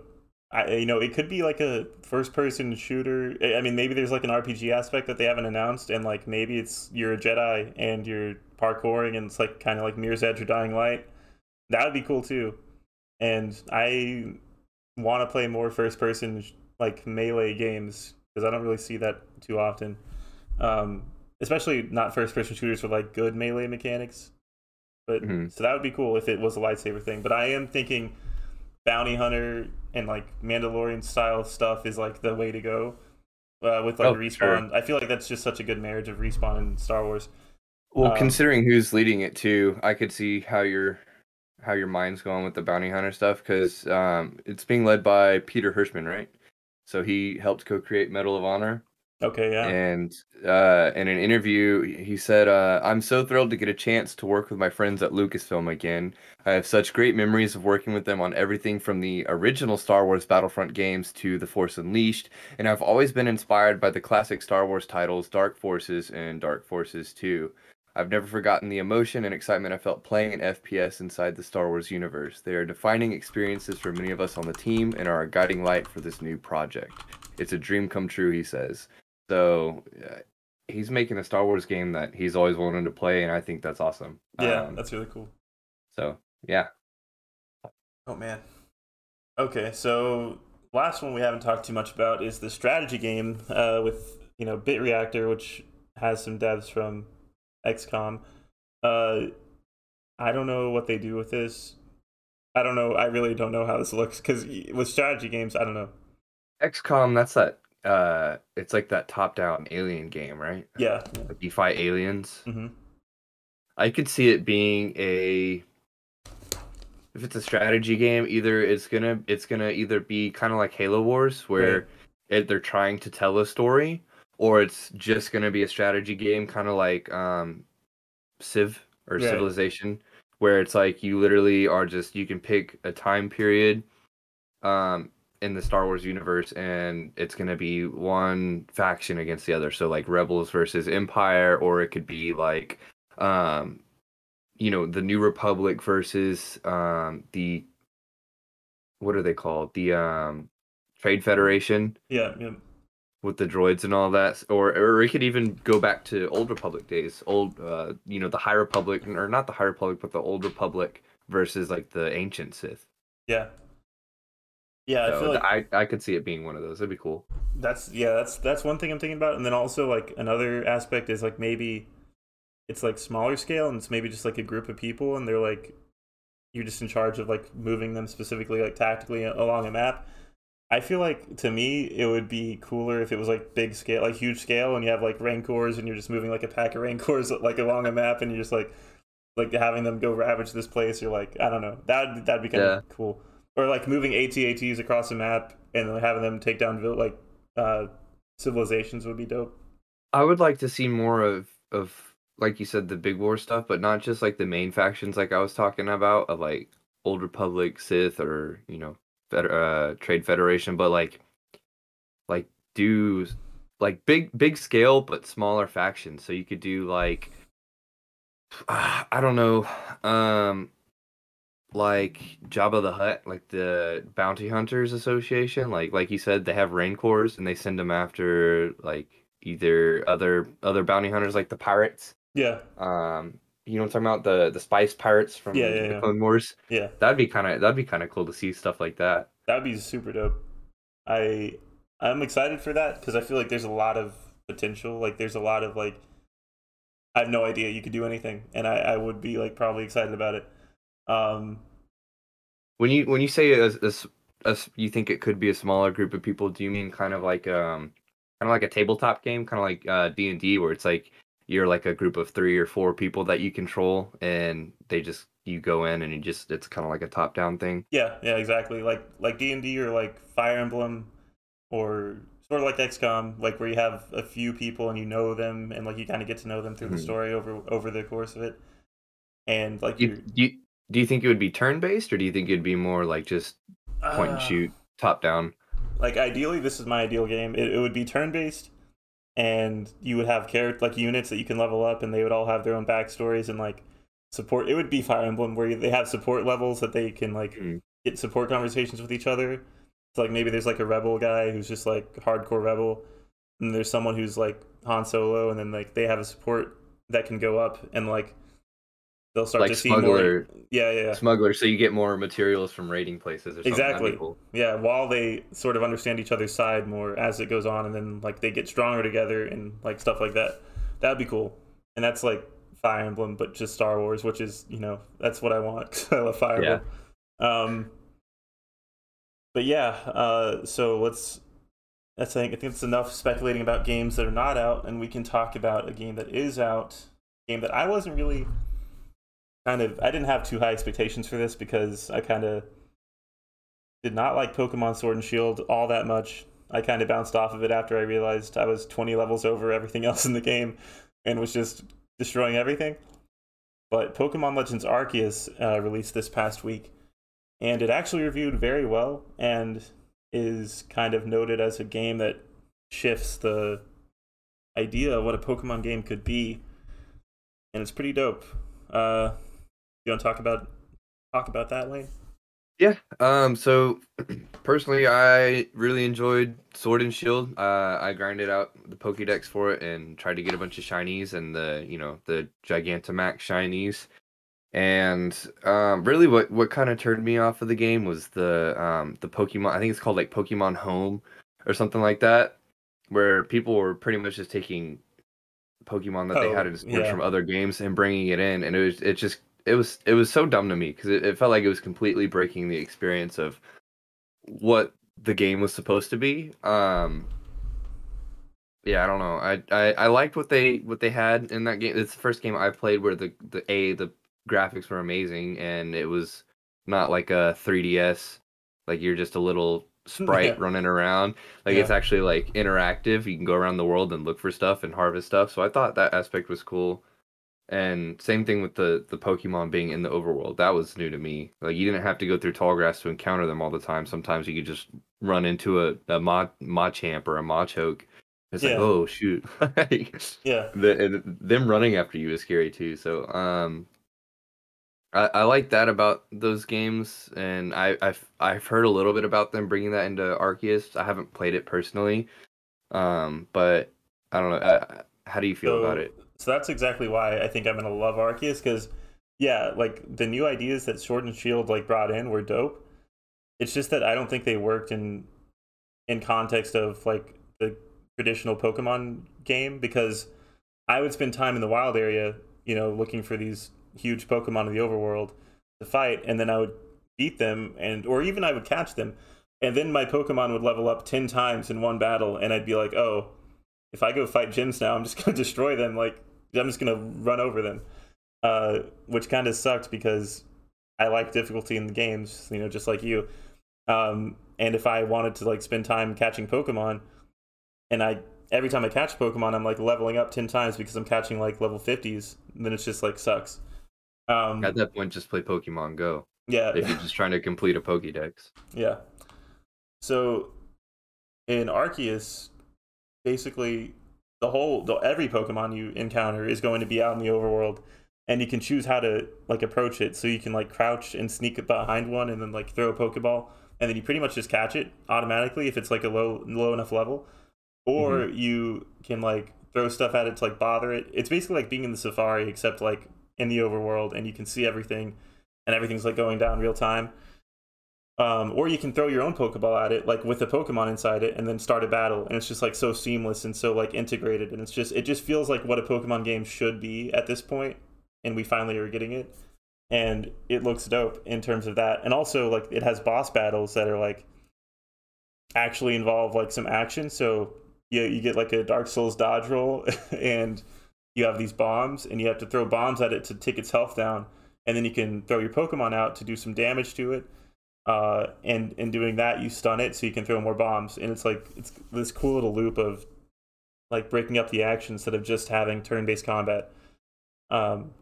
[SPEAKER 1] I you know, it could be like a first person shooter. I mean, maybe there's like an RPG aspect that they haven't announced and like maybe it's you're a Jedi and you're parkouring and it's like kind of like Mirror's Edge or Dying Light. That would be cool too. And I want to play more first person like melee games because I don't really see that too often. Um especially not first person shooters with like good melee mechanics. But
[SPEAKER 2] Mhm.
[SPEAKER 1] so that would be cool if it was a lightsaber thing. But I am thinking bounty hunter and like Mandalorian style stuff is like the way to go. Uh, with like
[SPEAKER 2] Oh,
[SPEAKER 1] respawn, I feel like that's just such a good marriage of respawn and Star Wars.
[SPEAKER 2] Well,
[SPEAKER 1] Um,
[SPEAKER 2] considering who's leading it too, I could see how your how your mind's going with the bounty hunter stuff because um, it's being led by Peter Hirschmann, right? So he helped co-create Medal of Honor,
[SPEAKER 1] Okay, yeah,
[SPEAKER 2] and uh, in an interview, he said, uh, "I'm so thrilled to get a chance to work with my friends at Lucasfilm again. I have such great memories of working with them on everything from the original Star Wars Battlefront games to The Force Unleashed, and I've always been inspired by the classic Star Wars titles Dark Forces and Dark Forces 2. I've never forgotten the emotion and excitement I felt playing an FPS inside the Star Wars universe. They are defining experiences for many of us on the team and are a guiding light for this new project. It's a dream come true, he says. So uh, he's making a Star Wars game that he's always wanted to play, and I think that's awesome.
[SPEAKER 1] yeah,
[SPEAKER 2] Um,
[SPEAKER 1] that's really cool.
[SPEAKER 2] so yeah.
[SPEAKER 1] Oh man. Okay, so last one we haven't talked too much about is the strategy game uh, with you know Bit Reactor, which has some devs from XCOM. Uh, I don't know what they do with this. I don't know. I really don't know how this looks because with strategy games, I don't know.
[SPEAKER 2] XCOM, that's that. Uh, it's like that top-down alien game, right?
[SPEAKER 1] Yeah.
[SPEAKER 2] Like you fight aliens.
[SPEAKER 1] hmm
[SPEAKER 2] I could see it being a if it's a strategy game, either it's gonna it's gonna either be kind of like Halo Wars where
[SPEAKER 1] Right.
[SPEAKER 2] it, they're trying to tell a story, or it's just gonna be a strategy game, kind of like um, Civ or
[SPEAKER 1] Right.
[SPEAKER 2] Civilization, where it's like you literally are just you can pick a time period um, in the Star Wars universe, and it's gonna be one faction against the other. So like Rebels versus Empire, or it could be like um you know the new republic versus um the what are they called the um trade federation
[SPEAKER 1] Yeah. Yeah.
[SPEAKER 2] with the droids and all that or or it could even go back to old republic days old uh you know the high republic or not the high republic but the old republic versus like the ancient sith
[SPEAKER 1] Yeah. Yeah. I feel like
[SPEAKER 2] I, I could see it being one of those that'd be cool
[SPEAKER 1] That's yeah, that's that's one thing I'm thinking about, and then also like another aspect is like maybe it's like smaller scale, and it's maybe just like a group of people, and they're like you're just in charge of like moving them specifically like tactically along a map. I feel like to me it would be cooler if it was like big scale, like huge scale, and you have like rancors, and you're just moving like a pack of rancors [laughs] like along a map, and you're just like like having them go ravage this place. You're like I don't know that that'd be kind
[SPEAKER 2] Yeah.
[SPEAKER 1] of cool, or like moving ATATs across the map and then having them take down like uh, civilizations would be dope.
[SPEAKER 2] I would like to see more of of like you said the big war stuff, but not just like the main factions like I was talking about of like Old Republic, Sith, or you know, Fed- uh, Trade Federation, but like like do like big big scale but smaller factions. So you could do like [sighs] I don't know, um like Jabba the Hutt, like the Bounty Hunters Association, like like you said, they have rancors and they send them after like either other other bounty hunters like the pirates.
[SPEAKER 1] Yeah,
[SPEAKER 2] Um, you know what I'm talking about the the spice pirates from
[SPEAKER 1] Yeah, yeah,
[SPEAKER 2] the
[SPEAKER 1] yeah.
[SPEAKER 2] Clone Wars.
[SPEAKER 1] yeah,
[SPEAKER 2] That'd be kind of that'd be kind of cool to see stuff like that.
[SPEAKER 1] that'd be super dope. I I'm excited for that because I feel like there's a lot of potential. Like there's a lot of like I have no idea you could do anything, and I I would be like probably excited about it. Um,
[SPEAKER 2] When you when you say as as as you think it could be a smaller group of people, do you mean kind of like um kind of like a tabletop game, kind of like uh, D and D, where it's like you're like a group of three or four people that you control, and they just you go in and you just it's kind of like a top down thing.
[SPEAKER 1] Yeah, yeah, exactly. Like like D and D or like Fire Emblem, or sort of like XCOM, like where you have a few people and you know them, and like you kind of get to know them through
[SPEAKER 2] Mhm.
[SPEAKER 1] the story over over the course of it. And like you,
[SPEAKER 2] you, do you think it would be turn based, or do you think it'd be more like just point and
[SPEAKER 1] Ah.
[SPEAKER 2] shoot, top down?
[SPEAKER 1] like ideally this is my ideal game it, it would be turn based and you would have character like units that you can level up and they would all have their own backstories and like support it would be fire emblem where they have support levels that they can like
[SPEAKER 2] Mhm.
[SPEAKER 1] get support conversations with each other so like maybe there's like a rebel guy who's just like hardcore rebel and there's someone who's like han solo and then like they have a support that can go up and like they'll start
[SPEAKER 2] Like
[SPEAKER 1] to see
[SPEAKER 2] smuggler.
[SPEAKER 1] more yeah yeah yeah.
[SPEAKER 2] Smuggler, so you get more materials from raiding places or something.
[SPEAKER 1] Exactly.
[SPEAKER 2] cool.
[SPEAKER 1] Yeah, while they sort of understand each other's side more as it goes on, and then like they get stronger together and like stuff like that. That'd be cool. And that's like Fire Emblem, but just Star Wars, which is you know that's what I want. 'cause [laughs] I love Fire
[SPEAKER 2] Yeah.
[SPEAKER 1] Emblem. Um, but yeah, uh, so let's. I think I think it's enough speculating about games that are not out, and we can talk about a game that is out. A game that I wasn't really kind of I didn't have too high expectations for this because I kind of did not like Pokemon Sword and Shield all that much. I kind of bounced off of it after I realized I was 20 levels over everything [laughs] else in the game and was just destroying everything. But Pokemon Legends Arceus uh, released this past week, and it actually reviewed very well and is kind of noted as a game that shifts the idea of what a Pokemon game could be, and it's pretty dope. Uh, you want to talk about talk about that, Lane?
[SPEAKER 2] Yeah. Um. So, [clears throat] personally, I really enjoyed Sword and Shield. Uh, I grinded out the Pokédex for it and tried to get a bunch of shinies and the you know the Gigantamax shinies. And um, really, what what kind of turned me off of the game was the um the Pokemon. I think it's called like Pokemon Home or something like that, where people were pretty much just taking Pokemon that they
[SPEAKER 1] Oh,
[SPEAKER 2] had in
[SPEAKER 1] yeah.
[SPEAKER 2] from other games and bringing it in, and it was it just it was it was so dumb to me because it, it felt like it was completely breaking the experience of what the game was supposed to be. Um, yeah, I don't know. I, I I liked what they what they had in that game. It's the first game I played where the the a the graphics were amazing and it was not like a 3DS like you're just a little sprite
[SPEAKER 1] Yeah.
[SPEAKER 2] running around. Like it's actually like interactive. You can go around the world and look for stuff and harvest stuff. So I thought that aspect was cool. And same thing with the the Pokemon being in the overworld. That was new to me. Like you didn't have to go through tall grass to encounter them all the time. Sometimes you could just run into a a Mach, Machamp or a Machoke. It's
[SPEAKER 1] Yeah.
[SPEAKER 2] like, oh shoot. [laughs]
[SPEAKER 1] Yeah,
[SPEAKER 2] the, and them running after you is scary too. So um I, I like that about those games, and I, I've I've heard a little bit about them bringing that into Arceus. I haven't played it personally, um, but I don't know. Uh, how do you feel about it?
[SPEAKER 1] So that's exactly why I think I'm gonna love Arceus because, yeah, like the new ideas that Sword and Shield like brought in were dope. It's just that I don't think they worked in in context of like the traditional Pokemon game because I would spend time in the wild area, you know, looking for these huge Pokemon in the overworld to fight, and then I would beat them, and or even I would catch them, and then my Pokemon would level up ten times in one battle, and I'd be like, oh, if I go fight gyms now, I'm just gonna [laughs] destroy them. Like I'm just gonna run over them, uh, which kind of sucked because I like difficulty in the games, you know, just like you. Um, and if I wanted to like spend time catching Pokemon, and I every time I catch Pokemon, I'm like leveling up ten times because I'm catching like level 50s, then it's just like sucks. Um,
[SPEAKER 2] At that point, just play Pokemon Go
[SPEAKER 1] yeah,
[SPEAKER 2] if you're just trying to complete a Pokédex.
[SPEAKER 1] Yeah. So in Arceus, basically the whole the, every Pokemon you encounter is going to be out in the overworld, and you can choose how to like approach it. So you can like crouch and sneak behind one, and then like throw a Pokeball, and then you pretty much just catch it automatically if it's like a low low enough level, or mm-hmm. you can like throw stuff at it to like bother it. It's basically like being in the safari except like in the overworld, and you can see everything, and everything's like going down real time. Um, or you can throw your own Pokeball at it, like with a Pokemon inside it, and then start a battle. And it's just like so seamless and so like integrated, and it's just it just feels like what a Pokemon game should be at this point, and we finally are getting it. And it looks dope in terms of that, and also like it has boss battles that are like actually involve like some action. So you you get like a Dark Souls dodge roll, [laughs] and you have these bombs, and you have to throw bombs at it to take its health down, and then you can throw your Pokemon out to do some damage to it. Uh, and in doing that, you stun it, so you can throw more bombs, and it's like it's this cool little loop of like breaking up the action instead of just having turn-based combat. Um,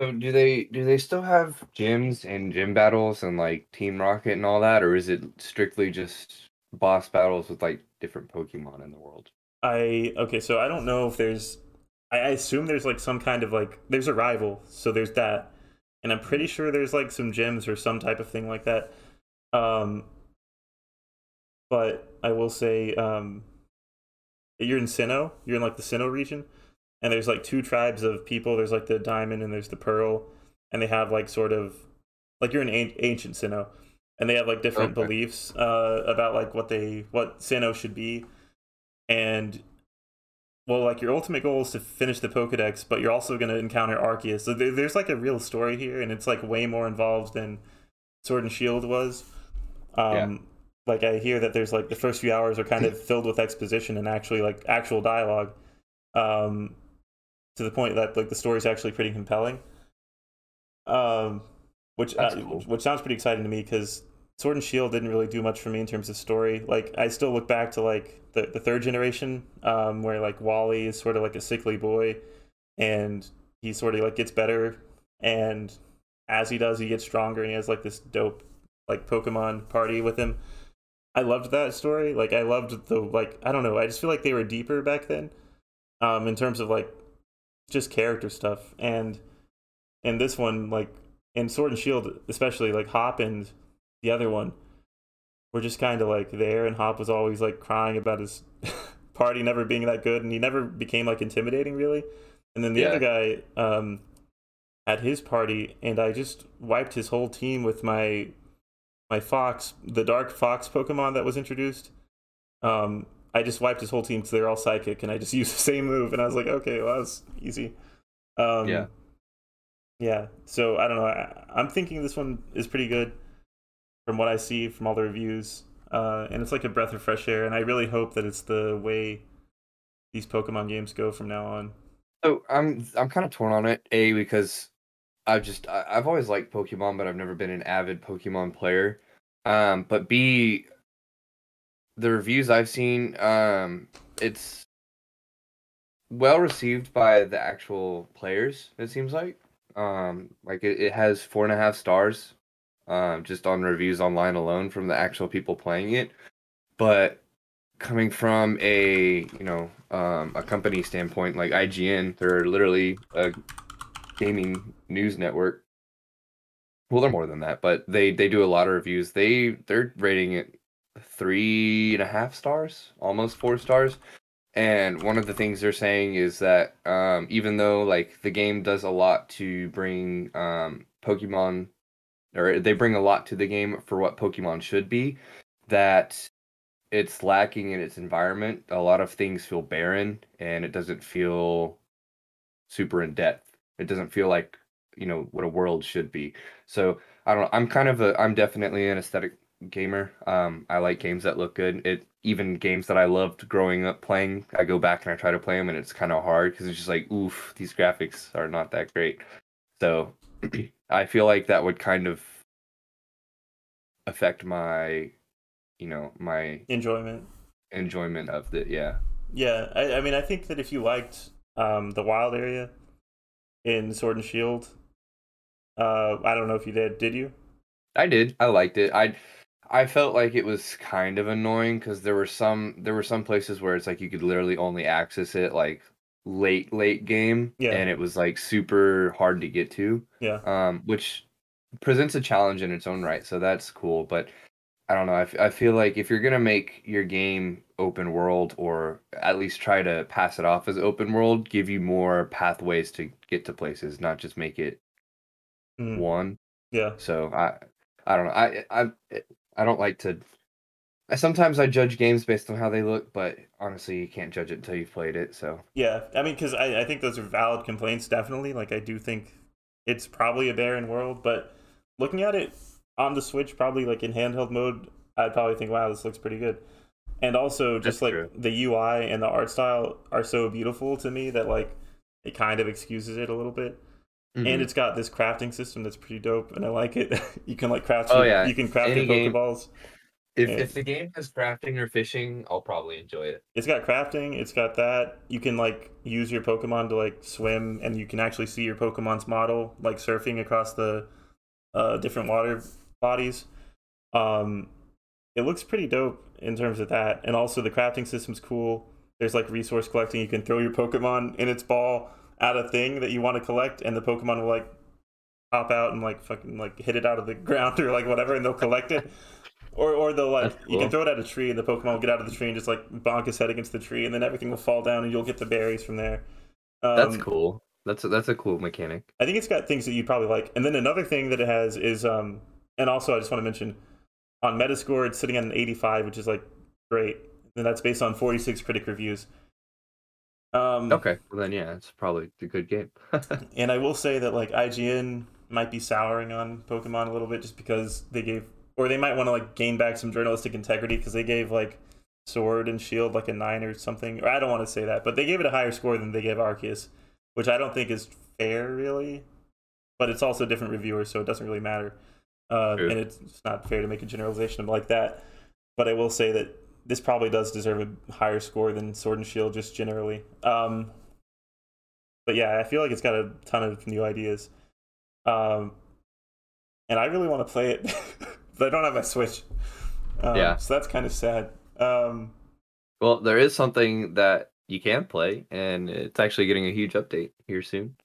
[SPEAKER 2] So do they do they still have gyms and gym battles and like Team Rocket and all that, or is it strictly just boss battles with like different Pokemon in the world?
[SPEAKER 1] I okay, so I don't know if there's. I, I assume there's like some kind of like there's a rival, so there's that, and I'm pretty sure there's like some gyms or some type of thing like that. Um, but I will say, um, you're in Sinnoh. You're in like the Sinnoh region, and there's like two tribes of people. There's like the Diamond and there's the Pearl, and they have like sort of like you're in an- ancient Sinnoh, and they have like different
[SPEAKER 2] Okay.
[SPEAKER 1] beliefs uh, about like what they what Sinnoh should be, and well, like your ultimate goal is to finish the Pokedex, but you're also going to encounter Arceus. So there, there's like a real story here, and it's like way more involved than Sword and Shield was. Um,
[SPEAKER 2] Yeah.
[SPEAKER 1] Like I hear that there's like the first few hours are kind of [laughs] filled with exposition and actually like actual dialogue, um, to the point that like the story's actually pretty compelling. Um, which uh,
[SPEAKER 2] cool.
[SPEAKER 1] which sounds pretty exciting to me because Sword and Shield didn't really do much for me in terms of story. Like I still look back to like the, the third generation, um, where like Wally is sort of like a sickly boy, and he sort of like gets better, and as he does, he gets stronger, and he has like this dope like Pokemon party with him. I loved that story. Like I loved the like I don't know. I just feel like they were deeper back then, um, in terms of like just character stuff, and and this one like in Sword and Shield especially like Hop and the other one were just kind of like there and hop was always like crying about his [laughs] party never being that good and he never became like intimidating really and then the
[SPEAKER 2] Yeah.
[SPEAKER 1] other guy um had his party and i just wiped his whole team with my my fox the dark fox pokemon that was introduced um i just wiped his whole team because they're all psychic and i just [laughs] used the same move and i was like okay well that was easy um
[SPEAKER 2] Yeah.
[SPEAKER 1] yeah so i don't know I, i'm thinking this one is pretty good from what I see from all the reviews. Uh, and it's like a breath of fresh air, and I really hope that it's the way these Pokemon games go from now on.
[SPEAKER 2] So I'm I'm kind of torn on it. A because I've just I, I've always liked Pokemon, but I've never been an avid Pokemon player. Um, but B, the reviews I've seen, um, it's well received by the actual players. It seems like, um, like it, it has four and a half stars, um, just on reviews online alone from the actual people playing it. But coming from a you know um, a company standpoint like IGN, they're literally a gaming news network. Well, they're more than that, but they they do a lot of reviews. They they're rating it three and a half stars, almost four stars. And one of the things they're saying is that um, even though like the game does a lot to bring um, Pokemon, or they bring a lot to the game for what Pokemon should be, that it's lacking in its environment. A lot of things feel barren, and it doesn't feel super in depth. It doesn't feel like you know what a world should be. So I don't know. I'm kind of a. I'm definitely an aesthetic gamer. Um, I like games that look good. It even games that I loved growing up playing. I go back and I try to play them, and it's kind of hard because it's just like, oof, these graphics are not that great. So [clears throat] I feel like that would kind of affect my, you know, my
[SPEAKER 1] Enjoyment.
[SPEAKER 2] enjoyment of the yeah.
[SPEAKER 1] Yeah, I, I mean, I think that if you liked um, the wild area in Sword and Shield, uh, I don't know if you did. Did you?
[SPEAKER 2] I did. I liked it. I I felt like it was kind of annoying because there were some there were some places where it's like you could literally only access it like late late game
[SPEAKER 1] Yeah.
[SPEAKER 2] and it was like super hard to get to
[SPEAKER 1] Yeah.
[SPEAKER 2] um which presents a challenge in its own right so that's cool but i don't know I, f- I feel like if you're gonna make your game open world or at least try to pass it off as open world give you more pathways to get to places not just make it
[SPEAKER 1] Mm,
[SPEAKER 2] one
[SPEAKER 1] yeah.
[SPEAKER 2] so I, I don't know. I, I, I don't like to. I sometimes I judge games based on how they look, but honestly, you can't judge it until you've played it. So
[SPEAKER 1] Yeah, I mean, because I, I think those are valid complaints, definitely. Like, I do think it's probably a barren world, but looking at it on the Switch, probably like in handheld mode, I'd probably think, wow, this looks pretty good. and also just
[SPEAKER 2] That's
[SPEAKER 1] like
[SPEAKER 2] true.
[SPEAKER 1] the UI and the art style are so beautiful to me that like it kind of excuses it a little bit.
[SPEAKER 2] Mhm.
[SPEAKER 1] And it's got this crafting system that's pretty dope, and I like it. [laughs] you can like craft.
[SPEAKER 2] Oh,
[SPEAKER 1] your-
[SPEAKER 2] yeah.
[SPEAKER 1] you can craft
[SPEAKER 2] Any
[SPEAKER 1] your Pokeballs.
[SPEAKER 2] if if the game has crafting or fishing, I'll probably enjoy it.
[SPEAKER 1] It's got crafting. It's got that. You can like use your Pokemon to like swim, and you can actually see your Pokemon's model like surfing across the uh, different water bodies. Um, it looks pretty dope in terms of that, and also the crafting system's cool. There's like resource collecting. You can throw your Pokemon in its ball at a thing that you want to collect, and the Pokemon will like pop out and like fucking like hit it out of the [laughs] ground or like whatever, and they'll collect it. Or, or they'll like
[SPEAKER 2] That's
[SPEAKER 1] you can throw it at a tree and the Pokemon will get out of the tree and just like bonk his head against the tree and then everything will fall down and you'll get the berries from there. Um,
[SPEAKER 2] That's cool. That's a, that's a cool mechanic.
[SPEAKER 1] I think it's got things that you probably like. And then another thing that it has is, um, and also I just want to mention, on Metascore it's sitting at an 85, which is like great, and that's based on 46 critic reviews. Um,
[SPEAKER 2] Okay, well then yeah, it's probably a good game. [laughs]
[SPEAKER 1] And I will say that like IGN might be souring on Pokemon a little bit just because they gave, or they might want to like gain back some journalistic integrity because they gave like Sword and Shield like a nine or something. Or I don't want to say that, but they gave it a higher score than they gave Arceus, which I don't think is fair really. But it's also different reviewers, so it doesn't really matter. Uh, and it's not fair to make a generalization like that. But I will say that this probably does deserve a higher score than Sword and Shield just generally. Um, but yeah, I feel like it's got a ton of new ideas. Um, and I really want to play it, [laughs] but I don't have my Switch. Um,
[SPEAKER 2] Yeah.
[SPEAKER 1] So that's kind of sad. Um,
[SPEAKER 2] well, there is something that you can play, and it's actually getting a huge update here soon.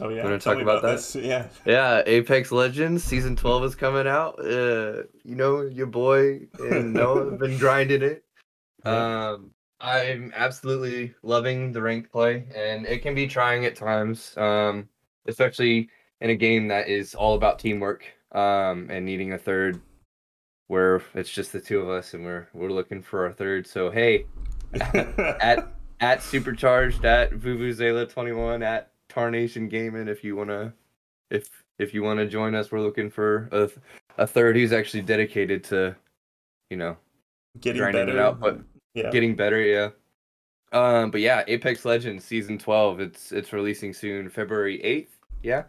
[SPEAKER 1] Oh yeah.
[SPEAKER 2] Wanna
[SPEAKER 1] tell
[SPEAKER 2] talk
[SPEAKER 1] me
[SPEAKER 2] about that?
[SPEAKER 1] this. Yeah.
[SPEAKER 2] Yeah, Apex Legends season twelve is coming out. Uh, you know your boy and [laughs] Noah have been grinding it. Um, I'm absolutely loving the ranked play, and it can be trying at times. Um, especially in a game that is all about teamwork. Um, and needing a third, where it's just the two of us, and we're we're looking for our third. So hey, [laughs] at at supercharged at vuvuzela 21 at tarnation gaming if you want to if if you want to join us we're looking for a, a third who's actually dedicated to you know
[SPEAKER 1] Getting
[SPEAKER 2] grinding
[SPEAKER 1] better.
[SPEAKER 2] it out, but
[SPEAKER 1] yeah.
[SPEAKER 2] getting better yeah um but yeah apex legends season 12 it's it's releasing soon february 8th yeah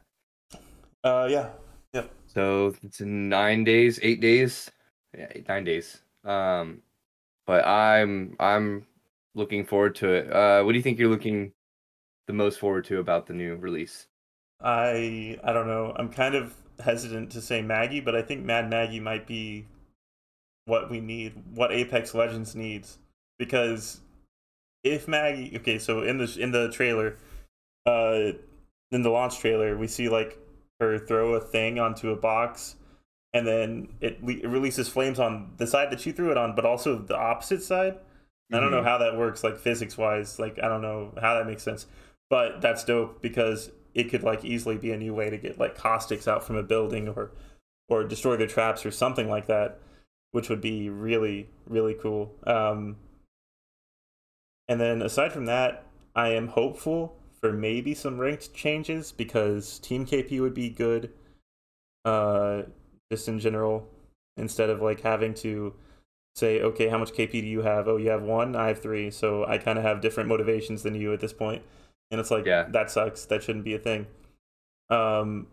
[SPEAKER 1] uh, yeah. Yep.
[SPEAKER 2] so it's nine days eight days yeah eight, nine days um but i'm i'm looking forward to it uh what do you think you're looking the most forward to about the new release
[SPEAKER 1] I I don't know. I'm kind of hesitant to say Maggie, but I think Mad Maggie might be what we need, what Apex Legends needs, because if Maggie, okay, so in the in the trailer, uh, in the launch trailer, we see like her throw a thing onto a box, and then it, le- it releases flames on the side that she threw it on, but also the opposite side. I don't know how that works, like physics wise. Like I don't know how that makes sense, but that's dope because it could like easily be a new way to get like caustics out from a building or or destroy their traps or something like that, which would be really really cool. Um, and then aside from that, I am hopeful for maybe some ranked changes because Team KP would be good. Uh, just in general, instead of like having to say, okay, how much KP do you have? Oh, you have one. I have three. So I kind of have different motivations than you at this point, and it's like,
[SPEAKER 2] Yeah.
[SPEAKER 1] that sucks. That shouldn't be a thing. Um,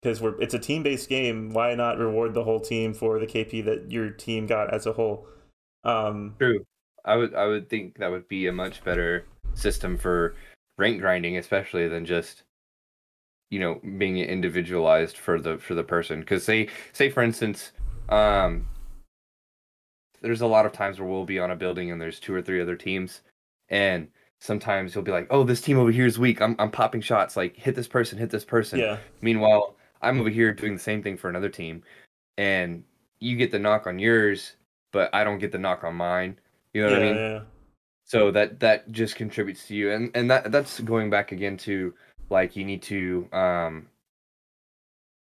[SPEAKER 1] because we're it's a team based game. Why not reward the whole team for the KP that your team got as a whole? Um,
[SPEAKER 2] True. I would I would think that would be a much better system for rank grinding, especially than just you know being individualized for the for the person. Because say say for instance, um, there's a lot of times where we'll be on a building and there's two or three other teams, and sometimes you'll be like, oh, this team over here is weak. I'm I'm popping shots. Like hit this person, hit this person.
[SPEAKER 1] yeah,
[SPEAKER 2] Meanwhile, I'm over here doing the same thing for another team, and you get the knock on yours, but I don't get the knock on mine. You know
[SPEAKER 1] yeah,
[SPEAKER 2] what I mean?
[SPEAKER 1] yeah.
[SPEAKER 2] So that that just contributes to you, and and that that's going back again to like you need to um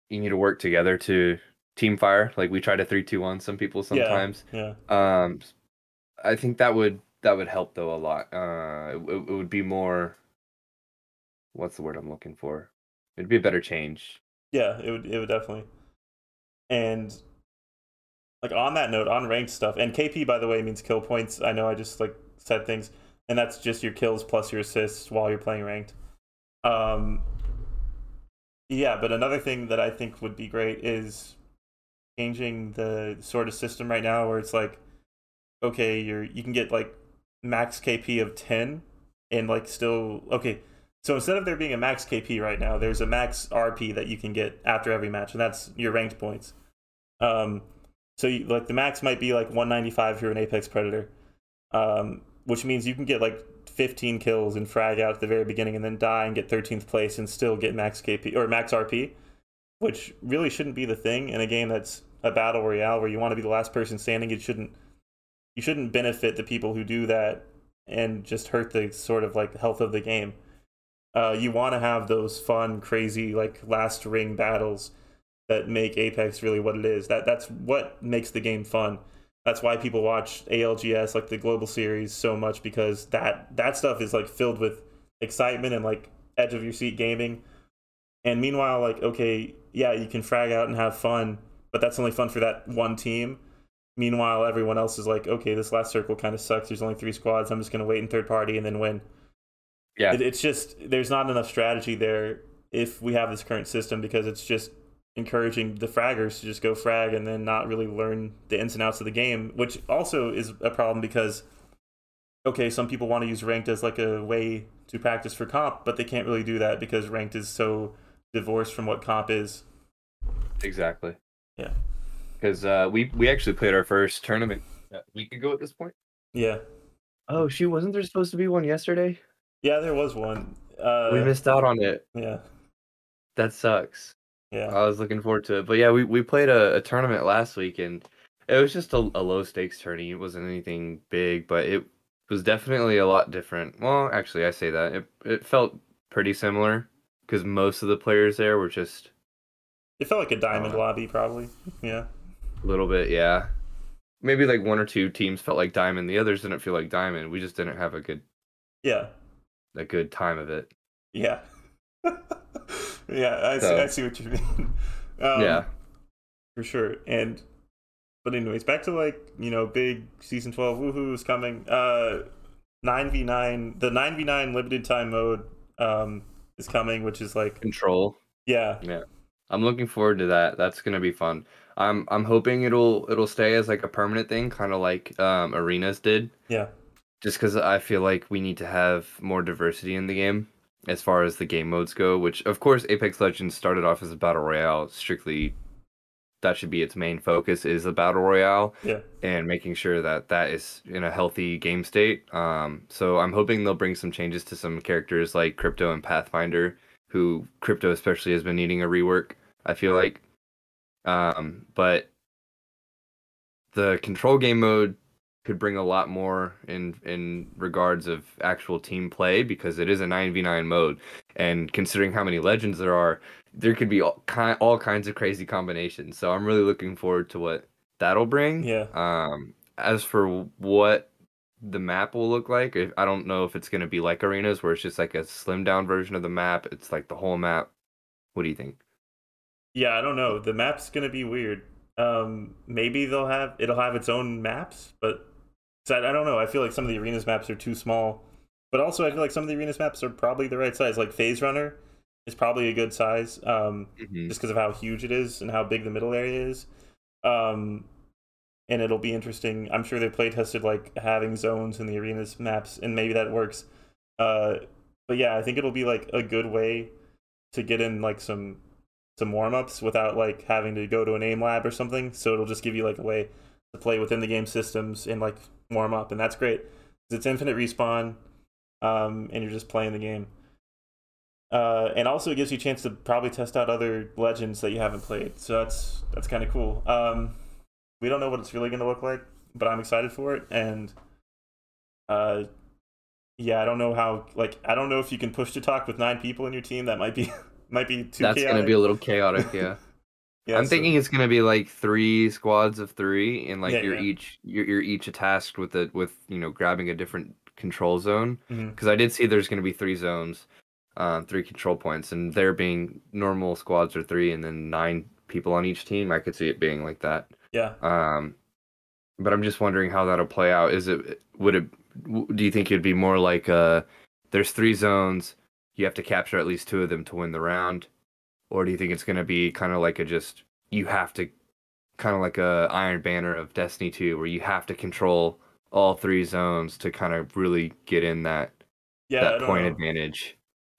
[SPEAKER 2] you need to work together to team fire. Like we try to three two one some people
[SPEAKER 1] Yeah.
[SPEAKER 2] sometimes.
[SPEAKER 1] yeah.
[SPEAKER 2] Um, I think that would that would help though a lot. Uh, it, it would be more. What's the word I'm looking for? It'd be a better change.
[SPEAKER 1] Yeah, it would it would definitely. And like on that note, on ranked stuff, and KP by the way means kill points. I know I just like said things, and that's just your kills plus your assists while you're playing ranked. Um, yeah, but another thing that I think would be great is changing the sort of system right now where it's like, okay, you're you can get like max KP of ten, and like still okay. So instead of there being a max KP right now, there's a max RP that you can get after every match, and that's your ranked points. Um, so you, like the max might be like 195 if you're an Apex Predator, um, which means you can get like 15 kills and frag out at the very beginning, and then die and get 13th place and still get max KP or max RP, which really shouldn't be the thing in a game that's a battle royale where you want to be the last person standing. It shouldn't you shouldn't benefit the people who do that and just hurt the sort of like health of the game. Uh, you want to have those fun, crazy like last ring battles that make Apex really what it is. That that's what makes the game fun. That's why people watch ALGS like the global series so much because that that stuff is like filled with excitement and like edge of your seat gaming. And meanwhile, like okay, yeah, you can frag out and have fun, but that's only fun for that one team. Meanwhile, everyone else is like, okay, this last circle kind of sucks. There's only three squads. I'm just gonna wait in third party and then win.
[SPEAKER 2] Yeah,
[SPEAKER 1] it, it's just there's not enough strategy there if we have this current system because it's just encouraging the fraggers to just go frag and then not really learn the ins and outs of the game, which also is a problem because okay, some people want to use ranked as like a way to practice for comp, but they can't really do that because ranked is so divorced from what comp is.
[SPEAKER 2] Exactly.
[SPEAKER 1] Yeah.
[SPEAKER 2] Because uh, we we actually played our first tournament a week ago at this point.
[SPEAKER 1] Yeah.
[SPEAKER 2] Oh shoot! Wasn't there supposed to be one yesterday?
[SPEAKER 1] Yeah, there was one. Uh,
[SPEAKER 2] we missed out on it.
[SPEAKER 1] Yeah.
[SPEAKER 2] That sucks.
[SPEAKER 1] Yeah.
[SPEAKER 2] I was looking forward to it. But yeah, we, we played a, a tournament last week and it was just a, a low stakes tourney. It wasn't anything big, but it was definitely a lot different. Well, actually, I say that. It, it felt pretty similar because most of the players there were just.
[SPEAKER 1] It felt like a diamond uh, lobby, probably. Yeah.
[SPEAKER 2] A little bit, yeah. Maybe like one or two teams felt like diamond. The others didn't feel like diamond. We just didn't have a good.
[SPEAKER 1] Yeah.
[SPEAKER 2] A good time of it.
[SPEAKER 1] Yeah. [laughs] yeah, I, so, see, I see what you mean. [laughs]
[SPEAKER 2] Um, yeah,
[SPEAKER 1] for sure. And but anyways, back to like you know, big season twelve woohoo is coming. Uh, nine v nine, the nine v nine limited time mode um is coming, which is like
[SPEAKER 2] control.
[SPEAKER 1] Yeah,
[SPEAKER 2] yeah. I'm looking forward to that. That's gonna be fun. I'm I'm hoping it'll it'll stay as like a permanent thing, kind of like um, arenas did.
[SPEAKER 1] Yeah.
[SPEAKER 2] Just because I feel like we need to have more diversity in the game as far as the game modes go, which of course Apex Legends started off as a battle royale, strictly that should be its main focus is the battle royale
[SPEAKER 1] yeah.
[SPEAKER 2] and making sure that that is in a healthy game state um, so i'm hoping they'll bring some changes to some characters like crypto and pathfinder who crypto especially has been needing a rework i feel like. Um, but the control game mode could bring a lot more in in regards of actual team play because it is a 9v9 mode. And considering how many legends there are there could be all, ki- all kinds of crazy combinations. So i'm really looking forward to what that'll bring.
[SPEAKER 1] Yeah.
[SPEAKER 2] Um as for what the map will look like i don't know if it's going to be like arenas where it's just like a slim down version of the map it's like the whole map what do you think
[SPEAKER 1] yeah i don't know the map's going to be weird um maybe they'll have it'll have its own maps but I, I don't know. I feel like some of the arenas maps are too small, but also I feel like some of the arenas maps are probably the right size. Like Phase Runner is probably a good size, um, mm-hmm. just because of how huge it is and how big the middle area is. Um, and it'll be interesting. I'm sure they play tested like having zones in the arenas maps, and maybe that works. Uh, but yeah, I think it'll be like a good way to get in like some some warm ups without like having to go to an aim lab or something. So it'll just give you like a way to play within the game systems and like warm up, and that's great. It's infinite respawn, um, and you're just playing the game. Uh, and also it gives you a chance to probably test out other legends that you haven't played. So that's that's kind of cool. Um, we don't know what it's really going to look like, but I'm excited for it. And uh, yeah, I don't know how. Like, I don't know if you can push to talk with nine people in your team. That might be [laughs] might be too.
[SPEAKER 2] That's
[SPEAKER 1] going
[SPEAKER 2] to be a little chaotic. Yeah. [laughs] Yeah, I'm so, thinking it's gonna be like three squads of three, and like yeah, you're yeah. each you're, you're each tasked with it with you know grabbing a different control zone. Because
[SPEAKER 1] mm-hmm.
[SPEAKER 2] I did see there's gonna be three zones, um, three control points, and there being normal squads are three, and then nine people on each team. I could see it being like that.
[SPEAKER 1] Yeah.
[SPEAKER 2] Um, but I'm just wondering how that'll play out. Is it would it? Do you think it'd be more like uh, there's three zones, you have to capture at least two of them to win the round, or do you think it's going to be kind of like a just you have to kind of like a Iron Banner of Destiny 2 where you have to control all three zones to kind of really get in that
[SPEAKER 1] Yeah.
[SPEAKER 2] That point
[SPEAKER 1] know.
[SPEAKER 2] advantage.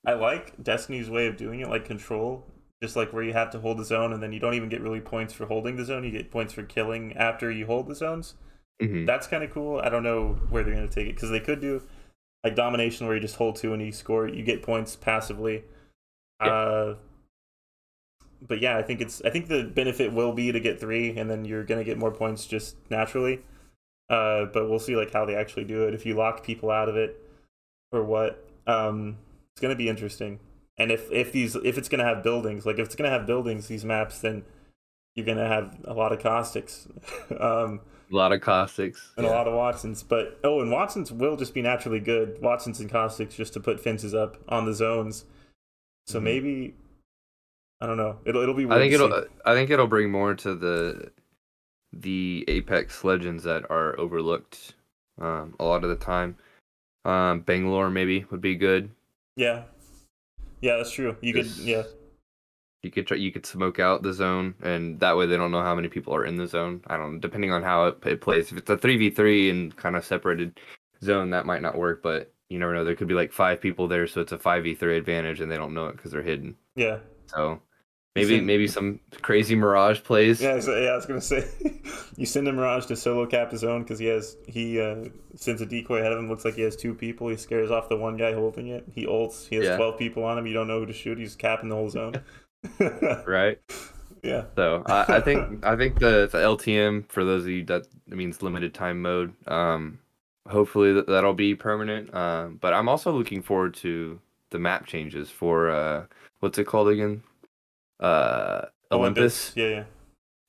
[SPEAKER 1] I like Destiny's way of doing it, like control, just like where you have to hold the zone and then you don't even get really points for holding the zone. You get points for killing after you hold the zones.
[SPEAKER 2] hmm
[SPEAKER 1] That's kind of cool. I don't know where they're going to take it because they could do like domination where you just hold two and you score, you get points passively.
[SPEAKER 2] Yeah.
[SPEAKER 1] Uh, but yeah, I think it's I think the benefit will be to get three, and then you're going to get more points just naturally. Uh, but we'll see like how they actually do it. If you lock people out of it, or what. Um, it's going to be interesting. And if if these if it's going to have buildings, like if it's going to have buildings, these maps, then you're going to have a lot of caustics. [laughs] um,
[SPEAKER 2] A lot of caustics.
[SPEAKER 1] and a lot of Watsons. But oh, and Watsons will just be naturally good. Watsons and Caustics just to put fences up on the zones. So
[SPEAKER 2] Mhm.
[SPEAKER 1] maybe I don't know. It'll it'll be.
[SPEAKER 2] I think it'll.
[SPEAKER 1] see.
[SPEAKER 2] I think it'll bring more to the the Apex Legends that are overlooked um, a lot of the time. Um, Bangalore maybe would be good.
[SPEAKER 1] Yeah, yeah, that's true. You could yeah
[SPEAKER 2] You could try, you could smoke out the zone, and that way they don't know how many people are in the zone. I don't know, depending on how it, it plays. If it's a three v three and kind of separated zone, that might not work. But you never know. There could be like five people there, so it's a five v three advantage, and they don't know it because they're hidden.
[SPEAKER 1] yeah
[SPEAKER 2] So maybe
[SPEAKER 1] send-
[SPEAKER 2] maybe some crazy mirage plays.
[SPEAKER 1] yeah. So, yeah, I was gonna say [laughs] you send a Mirage to solo cap his own because he has he uh, sends a decoy ahead of him. Looks like he has two people. He scares off the one guy holding it. He ults. He has
[SPEAKER 2] Yeah.
[SPEAKER 1] twelve people on him. You don't know who to shoot. He's capping the whole zone. [laughs]
[SPEAKER 2] Right.
[SPEAKER 1] yeah.
[SPEAKER 2] So I, I think I think the, the LTM for those of you that means limited time mode. Um, hopefully that, that'll be permanent. Um, but I'm also looking forward to the map changes for uh, what's it called again? Uh, Olympus.
[SPEAKER 1] Yeah, yeah.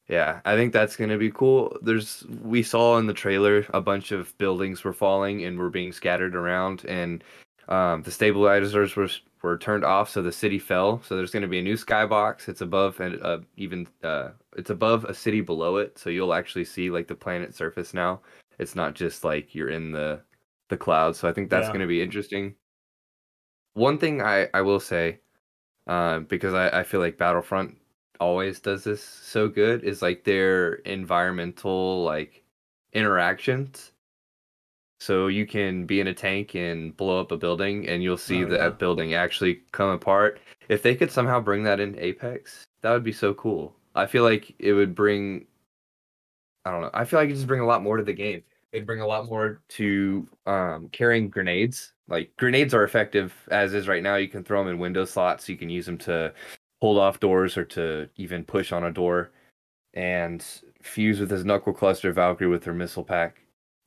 [SPEAKER 2] Yeah, I think that's gonna be cool. There's we saw in the trailer a bunch of buildings were falling and were being scattered around, and um, the stabilizers were were turned off, so the city fell. So there's gonna be a new skybox. It's above and uh, even uh, it's above a city below it, so you'll actually see like the planet surface now. It's not just like you're in the the clouds. So I think that's
[SPEAKER 1] Yeah.
[SPEAKER 2] gonna be interesting. One thing I I will say, uh, because I I feel like Battlefront always does this so good is like their environmental like interactions. So you can be in a tank and blow up a building and you'll see
[SPEAKER 1] Oh,
[SPEAKER 2] that
[SPEAKER 1] yeah.
[SPEAKER 2] building actually come apart. If they could somehow bring that in Apex, that would be so cool. I feel like it would bring I don't know. I feel like it just bring a lot more to the game. It'd bring a lot more to um, carrying grenades. Like grenades are effective as is right now. You can throw them in window slots. You can use them to hold off doors or to even push on a door. And fuse with his knuckle cluster Valkyrie with her missile pack.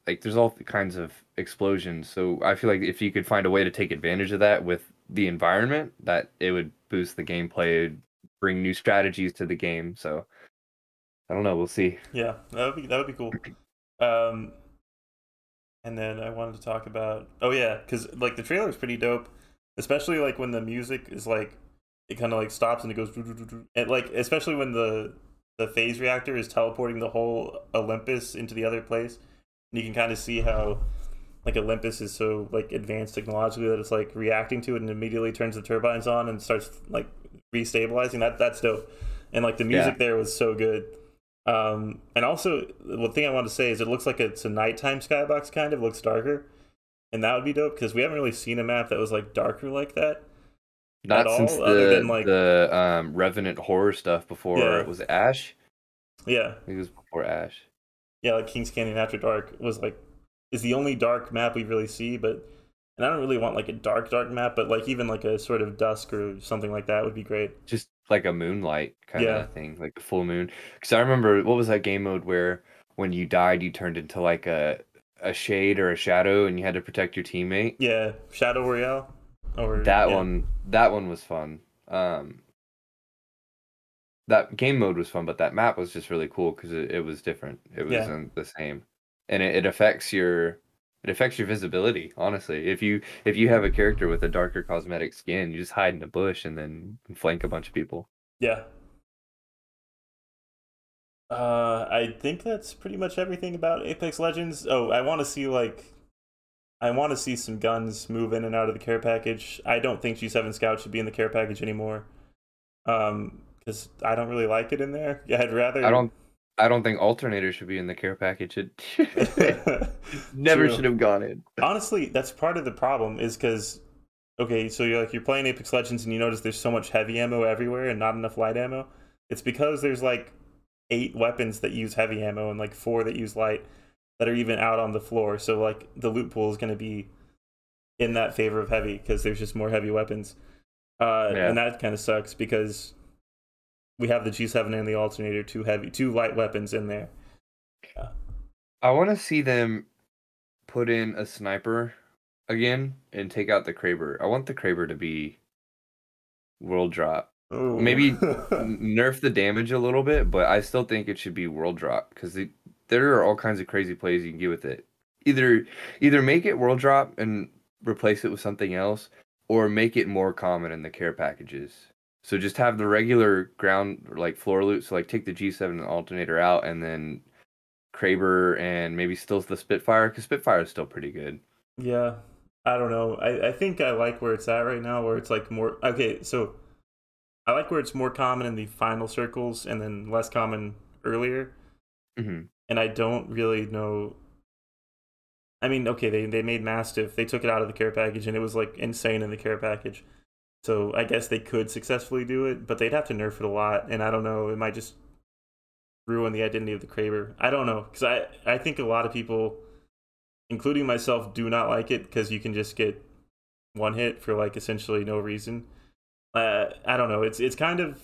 [SPEAKER 2] Like there's all kinds of explosions. So I feel like if you could find a way to take advantage of that with the environment, that it would boost the gameplay, bring new strategies to the game. So I don't know. We'll see.
[SPEAKER 1] Yeah, that would be that would be cool. Um, and then I wanted to talk about oh yeah, because like the trailer is pretty dope, especially like when the music is like it kind of like stops and it goes and like especially when the the phase reactor is teleporting the whole Olympus into the other place, and you can kind of see how like Olympus is so like advanced technologically that it's like reacting to it and immediately turns the turbines on and starts like restabilizing. That that's dope, and like the music
[SPEAKER 2] Yeah.
[SPEAKER 1] there was so good. Um, and also, one thing I wanted to say is it looks like it's a nighttime skybox kind of looks darker, and that would be dope because we haven't really seen a map that was like darker like that.
[SPEAKER 2] Not
[SPEAKER 1] At
[SPEAKER 2] since
[SPEAKER 1] all, other
[SPEAKER 2] the
[SPEAKER 1] than, like-
[SPEAKER 2] the um, Revenant horror stuff before
[SPEAKER 1] Yeah.
[SPEAKER 2] was Ash?
[SPEAKER 1] Yeah,
[SPEAKER 2] it was before Ash.
[SPEAKER 1] yeah, like Kings Canyon After Dark was like is the only dark map we really see, but and I don't really want like a dark dark map, but like even like a sort of dusk or something like that would be great.
[SPEAKER 2] Just like a moonlight kind
[SPEAKER 1] Yeah.
[SPEAKER 2] of thing, like a full moon. Because I remember what was that game mode where when you died, you turned into like a a shade or a shadow, and you had to protect your teammate.
[SPEAKER 1] Yeah, Shadow Royale or
[SPEAKER 2] that
[SPEAKER 1] yeah.
[SPEAKER 2] one, that one was fun. Um, that game mode was fun, but that map was just really cool because it, it was different. It wasn't the same, and it, it affects your it affects your visibility. Honestly, if you if you have a character with a darker cosmetic skin, you just hide in a bush and then flank a bunch of people.
[SPEAKER 1] Yeah. Uh, I think that's pretty much everything about Apex Legends. Oh, I want to see like, I want to see some guns move in and out of the care package. I don't think G7 Scout should be in the care package anymore. Um, because I don't really like it in there. Yeah, [laughs] I'd rather.
[SPEAKER 2] I don't. I don't think alternator should be in the care package. It [laughs] [laughs] never
[SPEAKER 1] True.
[SPEAKER 2] should have gone in. [laughs]
[SPEAKER 1] Honestly, that's part of the problem. Is because, okay, so you're like you're playing Apex Legends and you notice there's so much heavy ammo everywhere and not enough light ammo. It's because there's like eight weapons that use heavy ammo and like four that use light that are even out on the floor. So like the loot pool is going to be in that favor of heavy because there's just more heavy weapons. Uh,
[SPEAKER 2] Yeah.
[SPEAKER 1] And that kind of sucks because we have the G7 and the alternator, two heavy, two light weapons in there. Yeah.
[SPEAKER 2] I want to see them put in a sniper again and take out the Kraber. I want the Kraber to be world drop.
[SPEAKER 1] Ooh.
[SPEAKER 2] Maybe [laughs] nerf the damage a little bit, but I still think it should be world drop because there are all kinds of crazy plays you can get with it. Either either make it world drop and replace it with something else, or make it more common in the care packages. So just have the regular ground like floor loot. So like take the G7 and alternator out, and then Kraber and maybe still the Spitfire because Spitfire is still pretty good.
[SPEAKER 1] Yeah, I don't know. I, I think I like where it's at right now, where it's like more okay. So I like where it's more common in the final circles and then less common earlier.
[SPEAKER 2] hmm
[SPEAKER 1] And I don't really know. I mean, okay, they they made Mastiff. They took it out of the care package, and it was like insane in the care package. So I guess they could successfully do it, but they'd have to nerf it a lot, and I don't know. It might just ruin the identity of the Kraber. I don't know because I I think a lot of people, including myself, do not like it because you can just get one hit for like essentially no reason. Uh, I don't know. It's it's kind of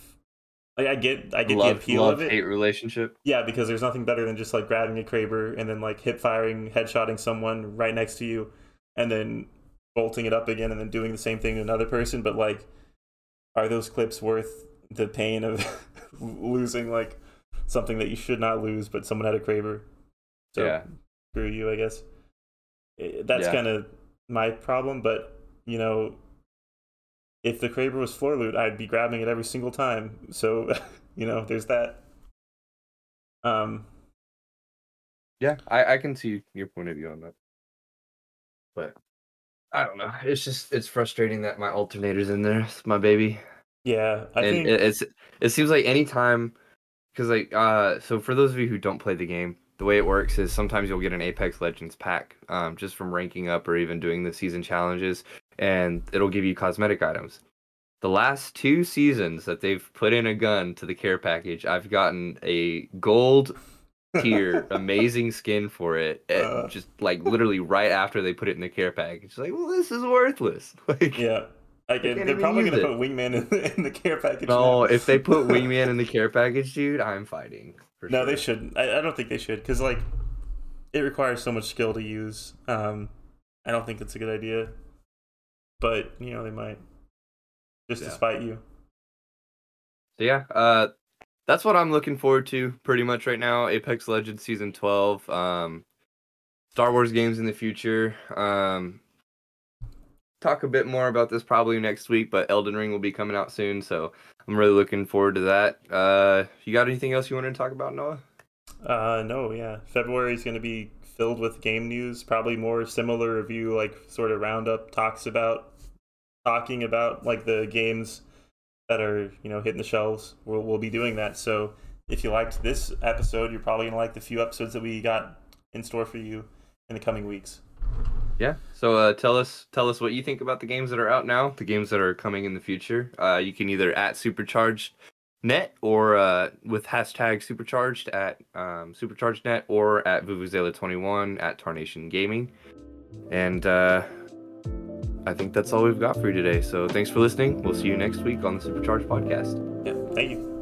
[SPEAKER 1] like I get I get
[SPEAKER 2] love
[SPEAKER 1] the appeal
[SPEAKER 2] love
[SPEAKER 1] of it.
[SPEAKER 2] hate relationship.
[SPEAKER 1] Yeah, because there's nothing better than just like grabbing a Kraber and then like hip firing, headshotting someone right next to you, and then bolting it up again and then doing the same thing to another person. But like, are those clips worth the pain of [laughs] losing like something that you should not lose, but someone had a Kraber? So
[SPEAKER 2] yeah.
[SPEAKER 1] screw you, I guess. Eh, That's
[SPEAKER 2] Yeah.
[SPEAKER 1] kind of my problem, but you know, if the Kraber was floor loot, I'd be grabbing it every single time. So, [laughs] you know, there's that. Um,
[SPEAKER 2] Yeah, I, I can see your point of view on that. But I don't know. It's just it's frustrating that my alternator's in there. It's my baby.
[SPEAKER 1] yeah, I
[SPEAKER 2] and
[SPEAKER 1] think
[SPEAKER 2] it, it's it seems like anytime because like uh so for those of you who don't play the game, the way it works is sometimes you'll get an Apex Legends pack um just from ranking up or even doing the season challenges and it'll give you cosmetic items. The last two seasons that they've put in a gun to the care package, I've gotten a gold tier [laughs] amazing skin for it and
[SPEAKER 1] Uh.
[SPEAKER 2] just like literally right after they put it in the care package. It's like, well, this is worthless. [laughs] Like
[SPEAKER 1] yeah, like they're probably gonna
[SPEAKER 2] it.
[SPEAKER 1] put Wingman in, in the care package.
[SPEAKER 2] No,
[SPEAKER 1] now.
[SPEAKER 2] if they put [laughs] Wingman in the care package, dude, I'm fighting. For
[SPEAKER 1] no,
[SPEAKER 2] sure.
[SPEAKER 1] they shouldn't. I, I don't think they should because like it requires so much skill to use. Um, I don't think it's a good idea, but you know they might just to
[SPEAKER 2] Yeah.
[SPEAKER 1] spite you.
[SPEAKER 2] So yeah, uh, that's what I'm looking forward to pretty much right now. Apex Legends season 12, um, Star Wars games in the future. Um, talk a bit more about this probably next week, but Elden Ring will be coming out soon, so I'm really looking forward to that. Uh, you got anything else you want to talk about, Noah?
[SPEAKER 1] Uh, no, yeah. February is going to be filled with game news. Probably more similar review, like sort of roundup talks about talking about like the games that are you know hitting the shelves. We'll we'll be doing that. So if you liked this episode, you're probably gonna like the few episodes that we got in store for you in the coming weeks.
[SPEAKER 2] Yeah. So uh, tell us tell us what you think about the games that are out now, the games that are coming in the future. Uh, you can either at supercharged net or uh, with hashtag supercharged at um, supercharged net or at vuvuzela21 at tarnation gaming. And uh, I think that's all we've got for you today. So thanks for listening. We'll see you next week on the Supercharged podcast.
[SPEAKER 1] Yeah, thank you.